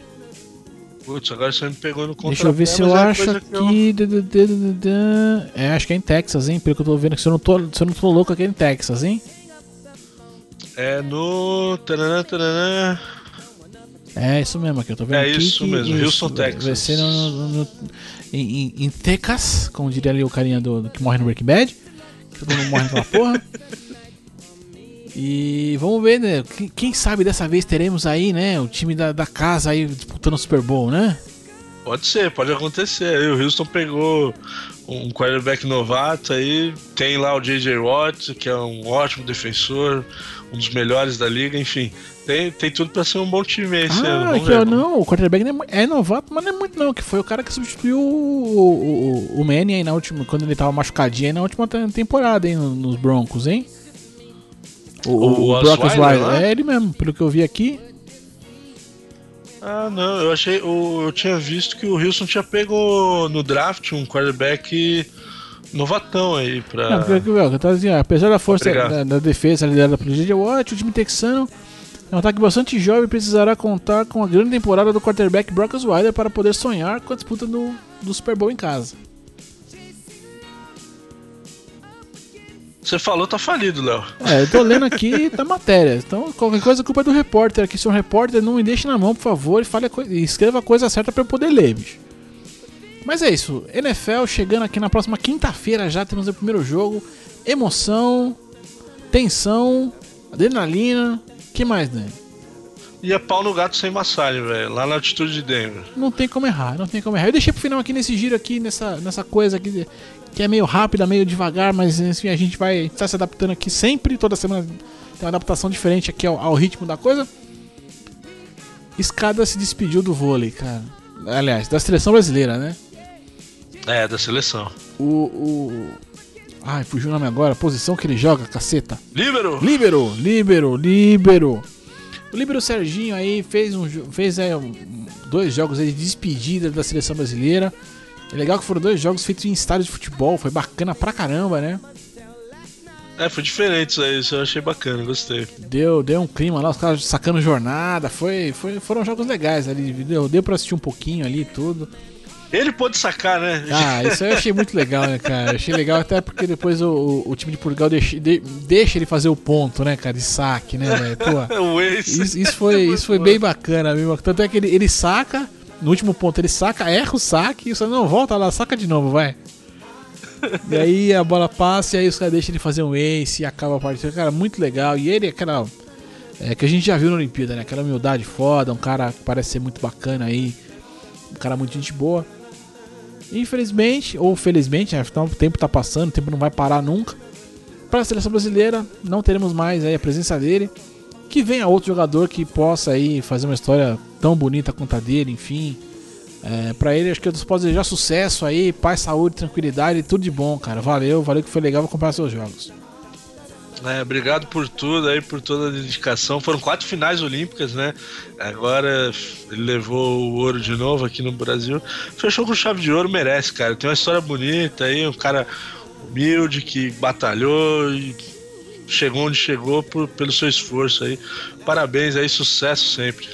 Putz, agora você me pegou no contrapé, Deixa eu ver se eu é acho eu- aqui. dã. É, acho que é em Texas, hein? Pelo que eu tô vendo, que se eu não tô, se eu não tô louco aqui é em Texas, hein? É no. Taranã, taranã. É isso mesmo aqui, eu tô vendo É isso que mesmo, Houston, vai- Texas. Vai ser no, no- no- em, em, em Texas, como diria ali o carinha do, do que morre no Breaking Bad. Que todo mundo morre naquela porra. E vamos ver, né? Quem, sabe dessa vez teremos aí, né? O time da, da casa aí disputando o Super Bowl, né? Pode ser, pode acontecer. Aí o Houston pegou um quarterback novato aí, tem lá o J.J. Watt, que é um ótimo defensor, um dos melhores da liga, enfim. Tem, tem tudo pra ser um bom time aí. Ah, Vamos aqui ver. ó, não, o quarterback é, é novato, mas não é muito não, que foi o cara que substituiu o, o, o Manning aí na última, quando ele tava machucadinho aí na última te- temporada, hein, no- nos Broncos, hein? O, o, O Brock Osweiler, né? é ele mesmo, pelo que eu vi aqui. Ah, não, eu achei. o- Eu tinha visto que o Houston tinha pego no draft um quarterback novatão aí pra. Não, porque, porque, eu tava dizendo, apesar da força da, da defesa liderada pelo J.J. Watt, o time texano é um ataque bastante jovem e precisará contar com a grande temporada do quarterback Brock Osweiler para poder sonhar com a disputa do, do Super Bowl em casa. Você falou, tá falido, Léo. É, eu tô lendo aqui da matéria. Então, qualquer coisa, a culpa é do repórter aqui. Se é um repórter, não me deixe na mão, por favor, e, fale e escreva a coisa certa pra eu poder ler, bicho. Mas é isso. NFL chegando aqui na próxima quinta-feira já temos o primeiro jogo. Emoção, tensão, adrenalina. que mais, Dani? E é pau no gato sem massagem, velho. Lá na altitude de Denver. Não tem como errar, não tem como errar. Eu deixei pro final aqui nesse giro aqui, nessa, nessa coisa aqui, que é meio rápida, meio devagar, mas enfim, a gente vai estar se adaptando aqui sempre, toda semana tem uma adaptação diferente aqui ao, ao ritmo da coisa. Escada se despediu do vôlei, cara. Aliás, da seleção brasileira, né? É, da seleção. O. o... Ai, fugiu o nome agora, a posição que ele joga, caceta. Líbero! Líbero, líbero, líbero. O líbero Serginho aí fez, um, fez é, um- dois jogos aí de despedida da seleção brasileira. É legal que foram dois jogos feitos em estádio de futebol, foi bacana pra caramba, né? É, foi diferente isso aí, isso eu achei bacana, gostei. Deu, deu um clima lá, os caras sacando jornada, foi, foi, foram jogos legais ali, deu, deu pra assistir um pouquinho ali e tudo. Ele pôde sacar, né? Ah, isso eu achei muito legal, né, cara? Eu achei legal até porque depois o, o- o time de Portugal deixa, de- deixa ele fazer o ponto, né, cara, de saque, né, velho? Pô. Isso, isso foi, isso foi bem bacana, mesmo. Tanto é que ele, ele saca, no último ponto ele saca, erra o saque, e só não, volta lá, saca de novo, vai. E aí a bola passa e aí os caras deixam ele fazer um ace e acaba a partida. Cara, muito legal. E ele, aquela. É, que a gente já viu na Olimpíada, né? Aquela humildade foda, um cara que parece ser muito bacana aí. Um cara muito gente boa. Infelizmente, ou felizmente, né, o tempo tá passando, o tempo não vai parar nunca. Para a seleção brasileira, não teremos mais aí a presença dele. Que venha outro jogador que possa aí fazer uma história tão bonita quanto a dele, enfim. É, para ele, acho que eu posso desejar sucesso aí, paz, saúde, tranquilidade, tudo de bom, cara. Valeu, valeu que foi legal acompanhar seus jogos. É, obrigado por tudo aí, por toda a dedicação. Foram quatro finais olímpicas, né? Agora ele levou o ouro de novo aqui no Brasil. Fechou com chave de ouro, merece, cara. Tem uma história bonita aí, um cara humilde que batalhou e chegou onde chegou por, pelo seu esforço aí. Parabéns aí, sucesso sempre.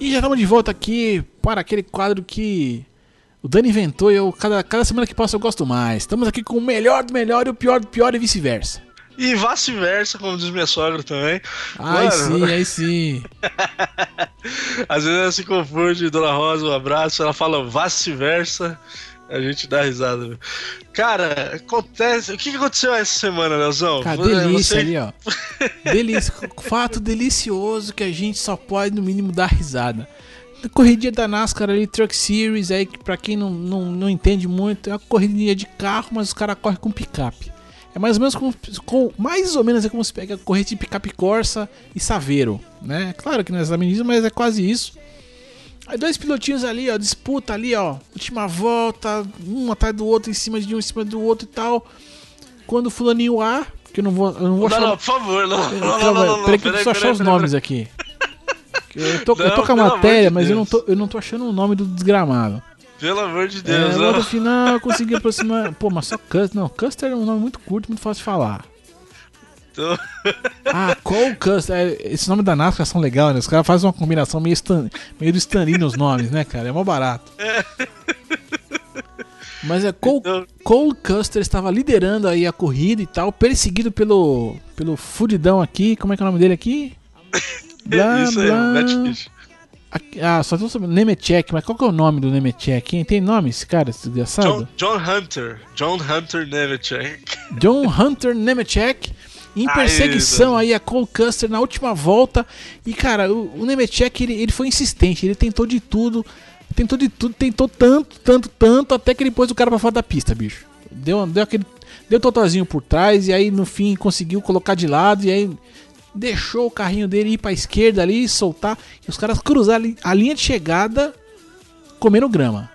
E já estamos de volta aqui para aquele quadro que o Dani inventou e eu, cada, cada semana que passa eu gosto mais. Estamos aqui com o melhor do melhor e o pior do pior e vice-versa. E vice-versa, como diz minha sogra também. Aí Mano, sim, aí sim. Às vezes ela se confunde, Dona Rosa, um abraço. Ela fala vice-versa. A gente dá risada. meu. Cara, acontece. O que aconteceu essa semana, Leozão? Cara, delícia você- ali, ó. Delícia. Fato delicioso que a gente só pode, no mínimo, dar risada. Corridinha da NASCAR ali, Truck Series, aí, que pra quem não, não, não entende muito, é uma corridinha de carro, mas os caras correm com picape. É mais ou menos como, com- mais ou menos é como se pega corrida de picape Corsa e Saveiro, né? Claro que não é exatamente isso, mas é quase isso. Aí dois pilotinhos ali, ó, disputa ali, ó, última volta, um atrás do outro, em cima de um, em cima do outro e tal. Quando o fulaninho A, que eu não vou, eu não vou Não, chamar... não, por favor, não. Não, não, Calma, não, não, peraí que eu preciso achar os nomes aqui. Eu tô, eu Não, tô com a matéria, mas eu não, tô, eu não tô achando o nome do desgramado. Pelo amor de É, Deus, lá não. no final eu consegui aproximar. Pô, mas só Custer. Não, Custer é um nome muito curto, muito fácil de falar. Então, Ah, Cole Custer. é, Esse nome da NASCAR são legal, né? Os caras fazem uma combinação meio, stan, meio do Stanley nos nomes, né, cara? É mó barato. Mas é Cole, Então- Cole Custer estava liderando aí a corrida e tal, perseguido pelo, pelo fudidão aqui. Como é que é o nome dele aqui? Blá, isso aí, blá. Fish. Aqui- Ah, só tô sabendo. Nemechek, mas qual que é o nome do Nemechek? Tem nome esse cara, esse John, desgraçado? John Hunter. John Hunter Nemechek. John Hunter Nemechek em perseguição aí a Cole Custer na última volta. E cara, o, o Nemechek ele, ele foi insistente, ele tentou de tudo, tentou de tudo, tentou tanto, tanto, tanto, até que ele pôs o cara pra fora da pista, bicho. Deu, deu aquele. Deu totozinho por trás e aí no fim conseguiu colocar de lado e aí deixou o carrinho dele ir pra esquerda ali e soltar. E os caras cruzaram a linha de chegada comendo grama.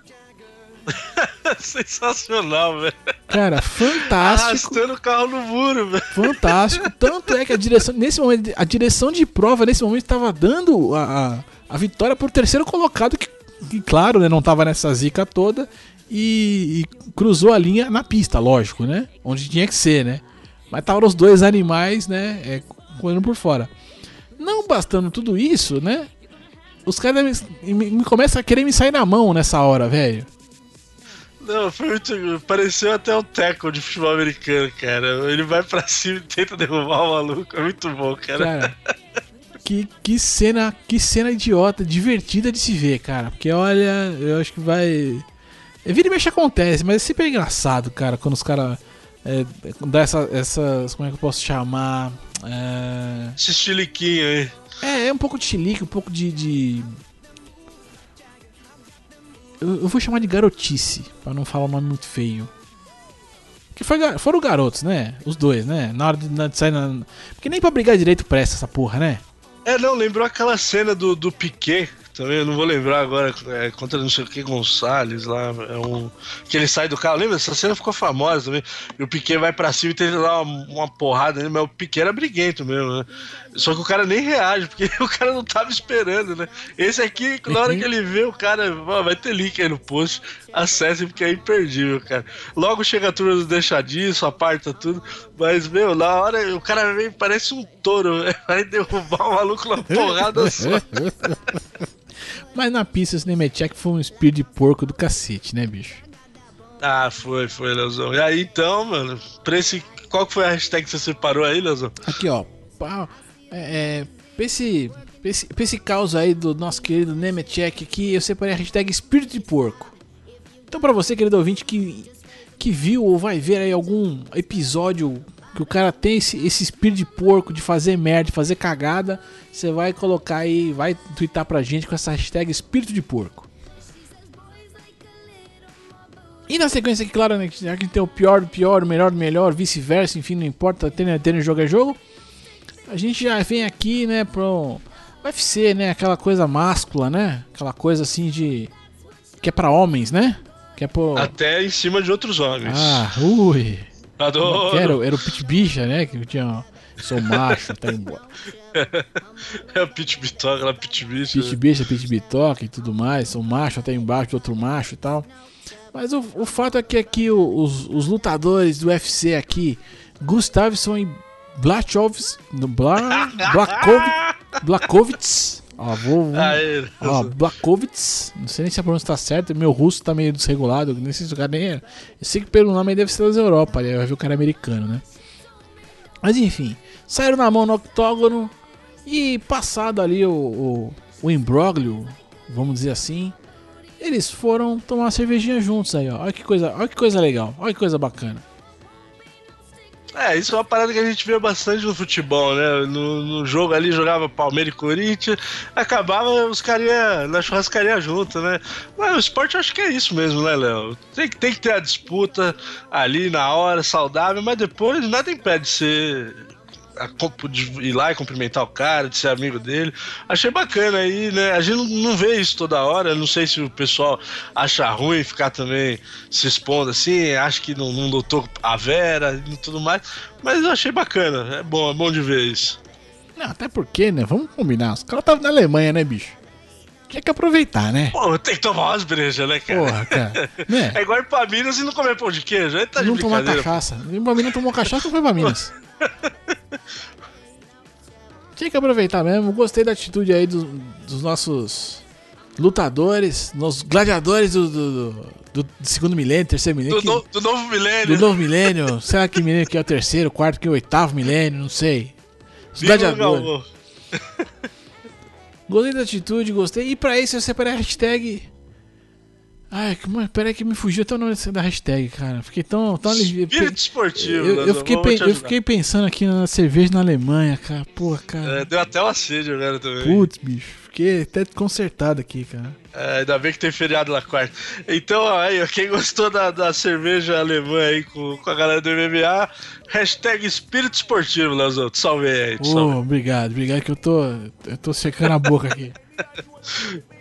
Sensacional, velho. Cara, fantástico. Arrastando o carro no muro, velho. Fantástico. Tanto é que a direção, nesse momento, a direção de prova, nesse momento, estava dando a, a, a vitória por terceiro colocado, que, que, claro, né, não estava nessa zica toda, e, e cruzou a linha na pista, lógico, né? Onde tinha que ser, né? Mas estavam os dois animais, né? É, correndo por fora. Não bastando tudo isso, né? Os caras me, me, me começam a querer me sair na mão nessa hora, velho. Não, foi muito. Pareceu até um tackle de futebol americano, cara. Ele vai pra cima e tenta derrubar o maluco. É muito bom, cara. Cara, que, que cena, que cena idiota, divertida de se ver, cara. Porque olha, eu acho que vai. É, Vira e mexe acontece, mas é sempre engraçado, cara, quando os caras é, dá essa, essas. Como é que eu posso chamar? É, Esse chiliquinho aí. é, é um pouco de chilique, um pouco de. de- Eu, vou chamar de garotice, pra não falar um nome muito feio. Que foi, foram garotos, né? Os dois, né? Na hora de, na- de sair na. Porque nem pra brigar direito presta essa porra, né? É, não, lembrou aquela cena do, do Piquet, também, eu não vou lembrar agora, é, contra não sei o que Gonçalves lá, é um. Que ele sai do carro, lembra? Essa cena ficou famosa também. E o Piquet vai pra cima e tenta dar uma, uma porrada nele, mas o Piquet era briguento mesmo, né? Só que o cara nem reage, porque o cara não tava esperando, né? Esse aqui, na hora que ele vê, o cara vai ter link aí no post, acesse porque é imperdível, cara. Logo chega a turma do deixadiço, aparta tudo, mas, meu, na hora o cara vem, parece um touro, vai derrubar o maluco na porrada só. Mas na pista esse Nemechek foi um espírito de porco do cacete, né, bicho? Ah, foi, foi, Leozão. E aí, então, mano, pra esse, qual que foi a hashtag que você separou aí, Leozão? Aqui, ó. É, é, pra, esse, pra, esse, pra esse caos aí do nosso querido Nemechek aqui, eu separei a hashtag espírito de porco. Então, pra você, querido ouvinte, que, que viu ou vai ver aí algum episódio que o cara tem esse, esse espírito de porco, de fazer merda, de fazer cagada, você vai colocar aí, vai twittar pra gente com essa hashtag espírito de porco. E na sequência aqui, claro, né, que tem o pior do pior, o melhor do melhor, vice-versa, enfim, não importa, tendo, tendo jogo é jogo. A gente já vem aqui, né, pro UFC, né, aquela coisa máscula, né? Aquela coisa assim de que é pra homens, né? Que é pro Até em cima de outros homens. Ah, ui. Adoro. Era, era o Pit Bicha, né? Que tinha. Sou macho, tá embora. É o Pit Bitoca, lá Pit Bicho. Pit Bicha, Pit Bitoca e tudo mais. Sou macho até embaixo de outro macho e tal. Mas o, o fato é que aqui os, os lutadores do UFC aqui, Gustavson e Blachowicz, no Bla, Blachowicz, Blachowicz, ó, vou, Ó, Blachowicz, não sei nem se a pronúncia tá certa, meu russo tá meio desregulado, nem sei se o cara nem é. Eu sei que pelo nome deve ser das Europa, né? vai ver o cara americano, né? Mas enfim, saíram na mão no octógono e passado ali o, o, o imbróglio, vamos dizer assim, eles foram tomar uma cervejinha juntos aí, ó. Olha que coisa, olha que coisa legal, olha que coisa bacana. É, isso é uma parada que a gente vê bastante no futebol, né? No, no jogo ali jogava Palmeiras e Corinthians, acabava os carinha na churrascaria junto, né? Mas o esporte eu acho que é isso mesmo, né, Léo? Tem, tem que ter a disputa ali na hora, saudável, mas depois nada impede de ser. A de ir lá e cumprimentar o cara, de ser amigo dele. Achei bacana aí, né? A gente não, vê isso toda hora. Não sei se o pessoal acha ruim ficar também se expondo assim, acha que não, não lutou a Vera e tudo mais. Mas eu achei bacana. É bom, é bom de ver isso. Não, até porque, né? Vamos combinar. Os caras estavam na Alemanha, né, bicho? Tinha que aproveitar, né? Pô, tem que tomar umas brejas, né, cara? Porra, cara. Né? É igual ir pra Minas e não comer pão de queijo. Aí tá de não tomar brincadeira. cachaça. Pra mim não tomou cachaça, foi pra Minas. Tinha que aproveitar mesmo. Gostei da atitude aí dos, dos nossos lutadores, nos gladiadores do, do, do- do segundo milênio, terceiro milênio. Do, que- do novo milênio. do novo milênio. Será que milênio que é o terceiro, quarto, que é o oitavo milênio? Não sei. Os Viva gladiadores. Gostei da atitude, gostei. E pra isso eu separei a hashtag. Ai, mas peraí que me fugiu até o nome da hashtag, cara. Fiquei tão, tão aliviado. Espírito esportivo. Eu, eu fiquei, pe- eu fiquei pensando aqui na cerveja na Alemanha, cara. Porra, cara. É, deu até uma sede agora também. Putz, bicho. Fiquei até consertado aqui, cara. É, ainda bem que tem feriado na quarta. Então, aí, quem gostou da, da cerveja alemã aí com, com a galera do MMA, hashtag espírito esportivo, Leozão. Te salvei aí, te salvei. obrigado, obrigado que eu tô. Eu tô secando a boca aqui.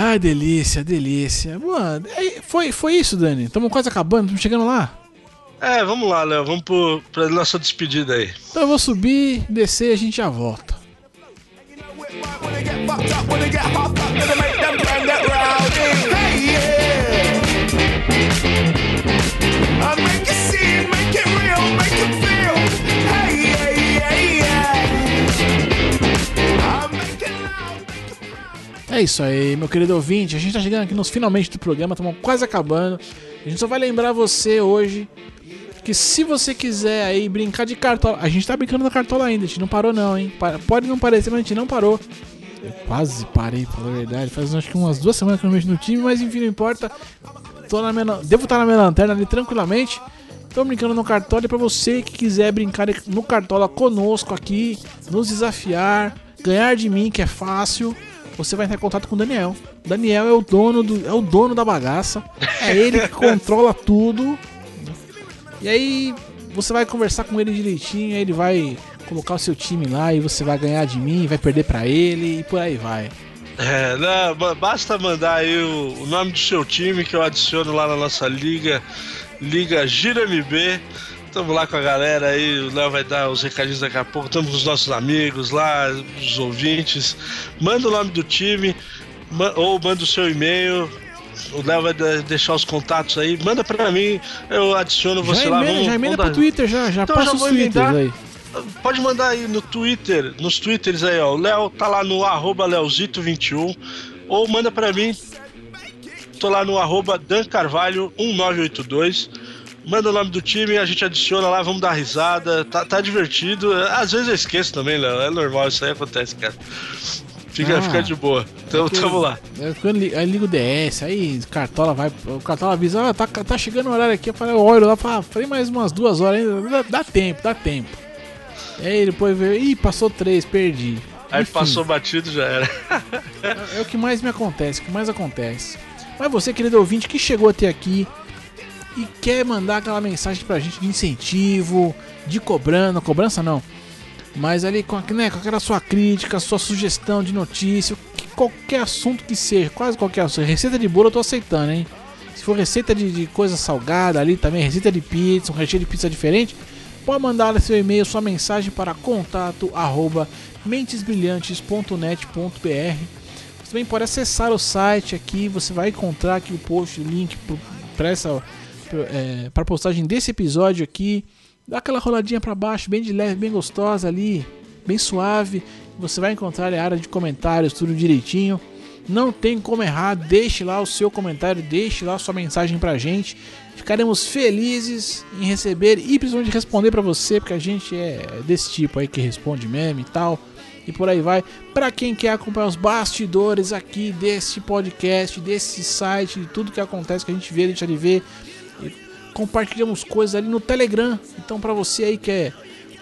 Ai, delícia, delícia. Mano, aí, foi, foi isso, Dani. Estamos quase acabando, estamos chegando lá. É, vamos lá, Léo, vamos pro, pra nossa despedida aí. Então eu vou subir, descer e a gente já volta. É isso aí, meu querido ouvinte. A gente tá chegando aqui nos finalmente do programa, estamos quase acabando. A gente só vai lembrar você hoje que se você quiser aí brincar de cartola, a gente tá brincando na cartola ainda, a gente não parou não, hein? Pode não parecer, mas a gente não parou. Eu quase parei, pra falar a verdade. Faz acho que umas duas semanas que eu não mexo no time, mas enfim, não importa. Tô na minha, devo estar na minha lanterna ali tranquilamente. Tô brincando no Cartola e pra você que quiser brincar no Cartola conosco aqui, nos desafiar, ganhar de mim, que é fácil, você vai entrar em contato com o Daniel. Daniel é o dono do, é o dono da bagaça. É ele que controla tudo. E aí você vai conversar com ele direitinho, aí ele vai colocar o seu time lá e você vai ganhar de mim, vai perder pra ele e por aí vai. É, não, ba- basta mandar aí o, o nome do seu time que eu adiciono lá na nossa liga, Liga Gira MB. Tamo lá com a galera aí, o Léo vai dar os recadinhos daqui a pouco. Estamos com os nossos amigos lá, os ouvintes. Manda o nome do time ou manda o seu e-mail. O Léo vai de- deixar os contatos aí. Manda pra mim, eu adiciono você já lá. emenda, vamos- já emenda vamos pro Twitter, já, já Então passa já os emendar. aí. Pode mandar aí no Twitter, nos Twitters aí, ó. O Léo tá lá no arroba Leozito21. Ou manda pra mim. Tô lá no arroba Dan Carvalho 1982. Manda o nome do time, a gente adiciona lá, vamos dar risada. Tá, tá divertido. Às vezes eu esqueço também, Léo. É normal, isso aí acontece, cara. Fica, Ah. fica de boa. Então tamo lá. É, aí liga o DS, aí o Cartola vai. O Cartola avisa, ah, tá, tá chegando o horário aqui. Eu falei, eu olho lá, ah, falei mais umas duas horas ainda. Dá, dá tempo, dá tempo. E aí depois veio, ih, passou três, perdi. Aí Enfim, passou batido já era. É o que mais me acontece, o que mais acontece. Mas você, querido ouvinte, que chegou até aqui e quer mandar aquela mensagem pra gente de incentivo, de cobrando, cobrança não. Mas ali com, né, com aquela sua crítica, sua sugestão de notícia, que- qualquer assunto que seja, quase qualquer assunto. Receita de bolo eu tô aceitando, hein? Se for receita de, de coisa salgada ali também, receita de pizza, um recheio de pizza diferente, pode mandar seu e-mail, sua mensagem para contato arroba mentesbrilhantes.net.br você também pode acessar o site aqui, você vai encontrar aqui o post, o link para essa é, para postagem desse episódio aqui. Dá aquela roladinha para baixo, bem de leve, bem gostosa ali, bem suave. Você vai encontrar ali a área de comentários, tudo direitinho. Não tem como errar, deixe lá o seu comentário, deixe lá a sua mensagem pra gente. Ficaremos felizes em receber e principalmente responder pra você, porque a gente é desse tipo aí que responde meme e tal. E por aí vai. Pra quem quer acompanhar os bastidores aqui desse podcast, desse site, de tudo que acontece, que a gente vê, deixa de ver. E compartilhamos coisas ali no Telegram. Então pra você aí que é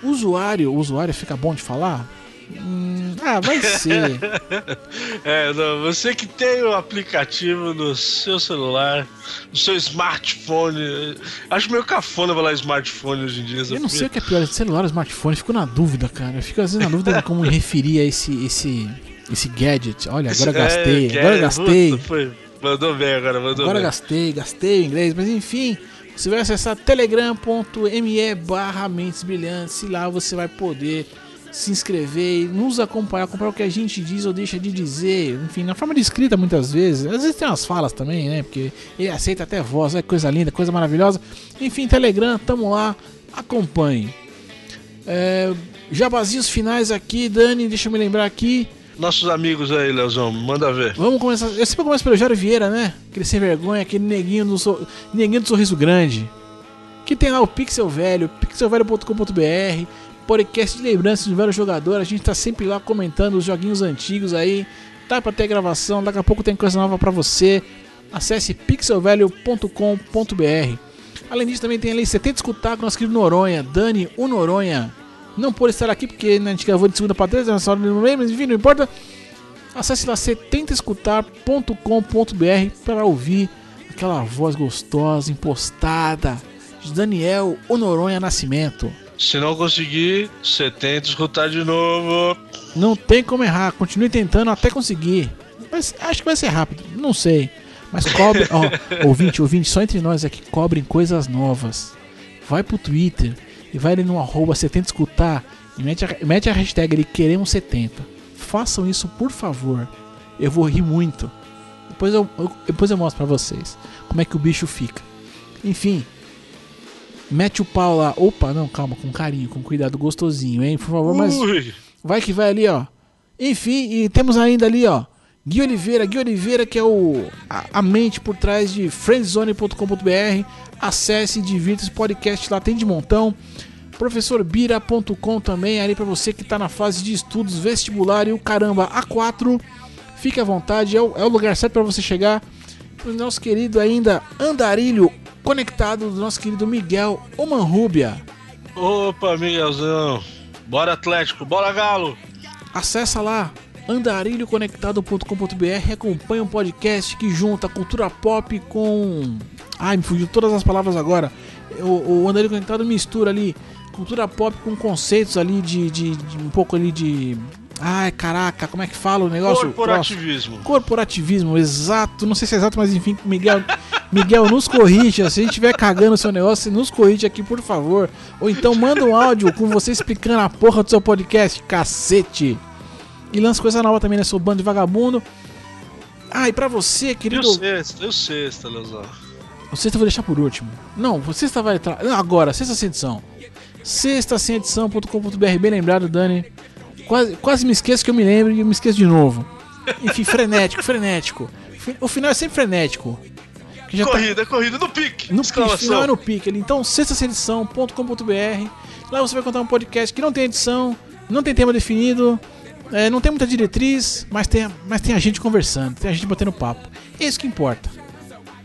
usuário, usuário fica bom de falar? Hum, ah, vai ser. É, não, você que tem o aplicativo no seu celular, no seu smartphone. Acho meio cafona falar smartphone hoje em dia. Eu não sei o que é pior, celular ou smartphone, fico na dúvida, cara. Eu fico às vezes na dúvida de como referir a esse, esse, esse gadget. Olha, agora eu gastei, É, agora é, gastei. foi- mandou bem agora, mandou Agora bem. gastei, gastei o inglês, mas enfim, você vai acessar telegram.me barra mentes brilhantes e lá você vai poder se inscrever e nos acompanhar, acompanhar o que a gente diz ou deixa de dizer, enfim, na forma de escrita muitas vezes, às vezes tem umas falas também, né, porque ele aceita até voz, é coisa linda, coisa maravilhosa, enfim, Telegram, tamo lá, acompanhe. É, jabazinhos finais aqui, Dani, deixa eu me lembrar aqui, Nossos amigos aí, Leozão, manda ver. Vamos começar. Eu sempre começo pelo Jairo Vieira, né? Aquele sem vergonha, aquele neguinho do, neguinho do sorriso grande. Que tem lá o Pixel Velho, pixelvelho.com.br, podcast de lembranças de velho jogador. A gente tá sempre lá comentando os joguinhos antigos aí. Tá pra ter gravação, daqui a pouco tem coisa nova pra você. Acesse pixelvelho.com.br. Além disso, também tem ali 70 escutar com o nosso querido Noronha, Dani, o Noronha. Não pôde estar aqui porque né, a gente gravou de segunda pra três, nessa hora não lembro, mas enfim, não importa. Acesse lá 70escutar.com.br para ouvir aquela voz gostosa, impostada de Daniel Honoronha Nascimento. Se não conseguir, você tenta escutar de novo. Não tem como errar, continue tentando até conseguir. Mas acho que vai ser rápido, não sei. Mas cobre, ó, ouvinte, ouvinte, só entre nós aqui, cobrem coisas novas. Vai pro Twitter e vai ali no arroba 70 escutar e mete a, mete a hashtag ali queremos 70. Façam isso, por favor. Eu vou rir muito. Depois eu, eu- depois eu mostro pra vocês como é que o bicho fica. Enfim, mete o pau lá. Opa, não, calma, com carinho, com cuidado gostosinho, hein? Por favor, mas Ui, Vai que vai ali, ó. Enfim, e temos ainda ali, ó. Gui Oliveira, Gui Oliveira, que é o a, a mente por trás de friendzone.com.br. Acesse divirta-se, podcast lá tem de montão. Professorbira.com também, ali pra você que tá na fase de estudos vestibular e o caramba A4. Fique à vontade, é o, é o lugar certo pra você chegar. O nosso querido ainda Andarilho conectado do nosso querido Miguel Omanrubia. Opa, Miguelzão. Bora Atlético, bora Galo. Acessa lá andarilhoconectado.com.br acompanha um podcast que junta cultura pop com. Ai, me fugiu todas as palavras agora. O, o Andarilho Conectado mistura ali cultura pop com conceitos ali de, de- de um pouco ali de. Ai, caraca, como é que fala o negócio? Corporativismo. Corporativismo, exato. Não sei se é exato, mas enfim, Miguel, Miguel, nos corrija. Se a gente estiver cagando o seu negócio, nos corrige aqui, por favor. Ou então manda um áudio com você explicando a porra do seu podcast, cacete. E lança coisa nova também, né? Seu bando de vagabundo. Ah, e pra você, E querido. o sexta, e o sexta, Leozão. O sexta eu vou deixar por último. Não, o sexta vai entrar. Não, agora, sexta sem edição. Sexta sem edição.com.br, bem lembrado, Dani. Quase, quase me esqueço que eu me lembro e eu me esqueço de novo. Enfim, frenético, frenético. O final é sempre frenético. Que já tá- Corrida, corrida no pique. no pique, final é no pique. Então, sextaedição.com.br. Lá você vai contar um podcast que não tem edição, não tem tema definido, é, não tem muita diretriz, mas tem, mas tem a gente conversando, tem a gente batendo papo. É isso que importa.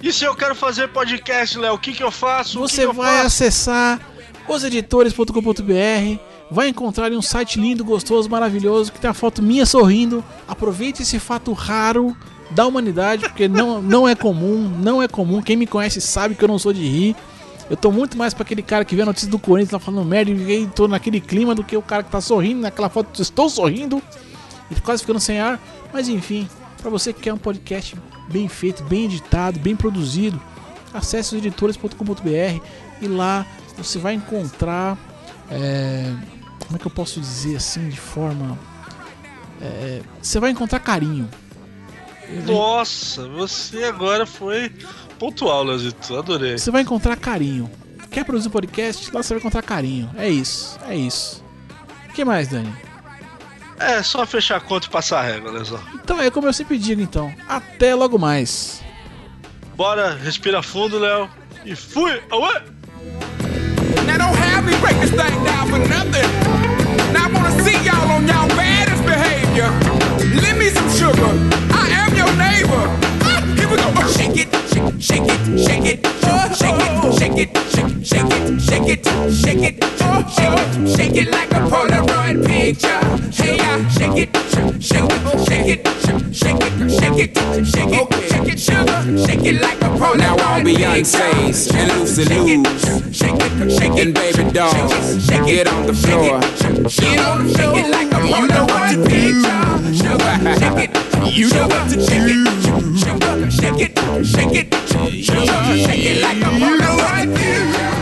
E se eu quero fazer podcast, Léo, o que que eu faço? Você que vai acessar oseditores.com.br, vai encontrar um site lindo, gostoso, maravilhoso, que tem a foto minha sorrindo. Aproveite esse fato raro da humanidade, porque não, não é comum, não é comum. Quem me conhece sabe que eu não sou de rir. Eu tô muito mais pra aquele cara que vê a notícia do Corinthians lá falando merda e tô naquele clima do que o cara que tá sorrindo naquela foto. Estou sorrindo e quase ficando sem ar. Mas enfim, pra você que quer um podcast bem feito, bem editado, bem produzido, acesse editores.com.br e lá você vai encontrar. é, como é que eu posso dizer assim de forma. é, você vai encontrar carinho. Nossa, você agora foi pontual, Leozito. Adorei. Você vai encontrar carinho. Quer produzir um podcast? Lá você vai encontrar carinho. É isso, é isso. O que mais, Dani? É só fechar a conta e passar a régua, olha só. Então é como eu sempre digo, então. Até logo mais. Bora, respira fundo, Léo. E fui! Auê! Now don't have me break this thing down for nothing. Now I wanna see y'all on y'all baddest behavior. Lend me some sugar. I am your neighbor. Ah, we go. Oh, shake it, shake, it, shake it, shake it, oh, shake it, shake it, shake, it, shake it, shake it, shake it, oh, shake it, like a Polaroid picture. Hey, yeah, shake it, shake, it, shake it, shake it, shake shake it, shake shake it, shake shake, shake it, sugar, shake it like a Polaroid Now all picture. Beyonce's and Lucy Shake Lou's shake it, shake it, and baby dolls get on the floor. Get on the floor. Like a you know what to picture. Sugar, shake it. You know what to shake it, shake it, shake it, shake it like a bottle right.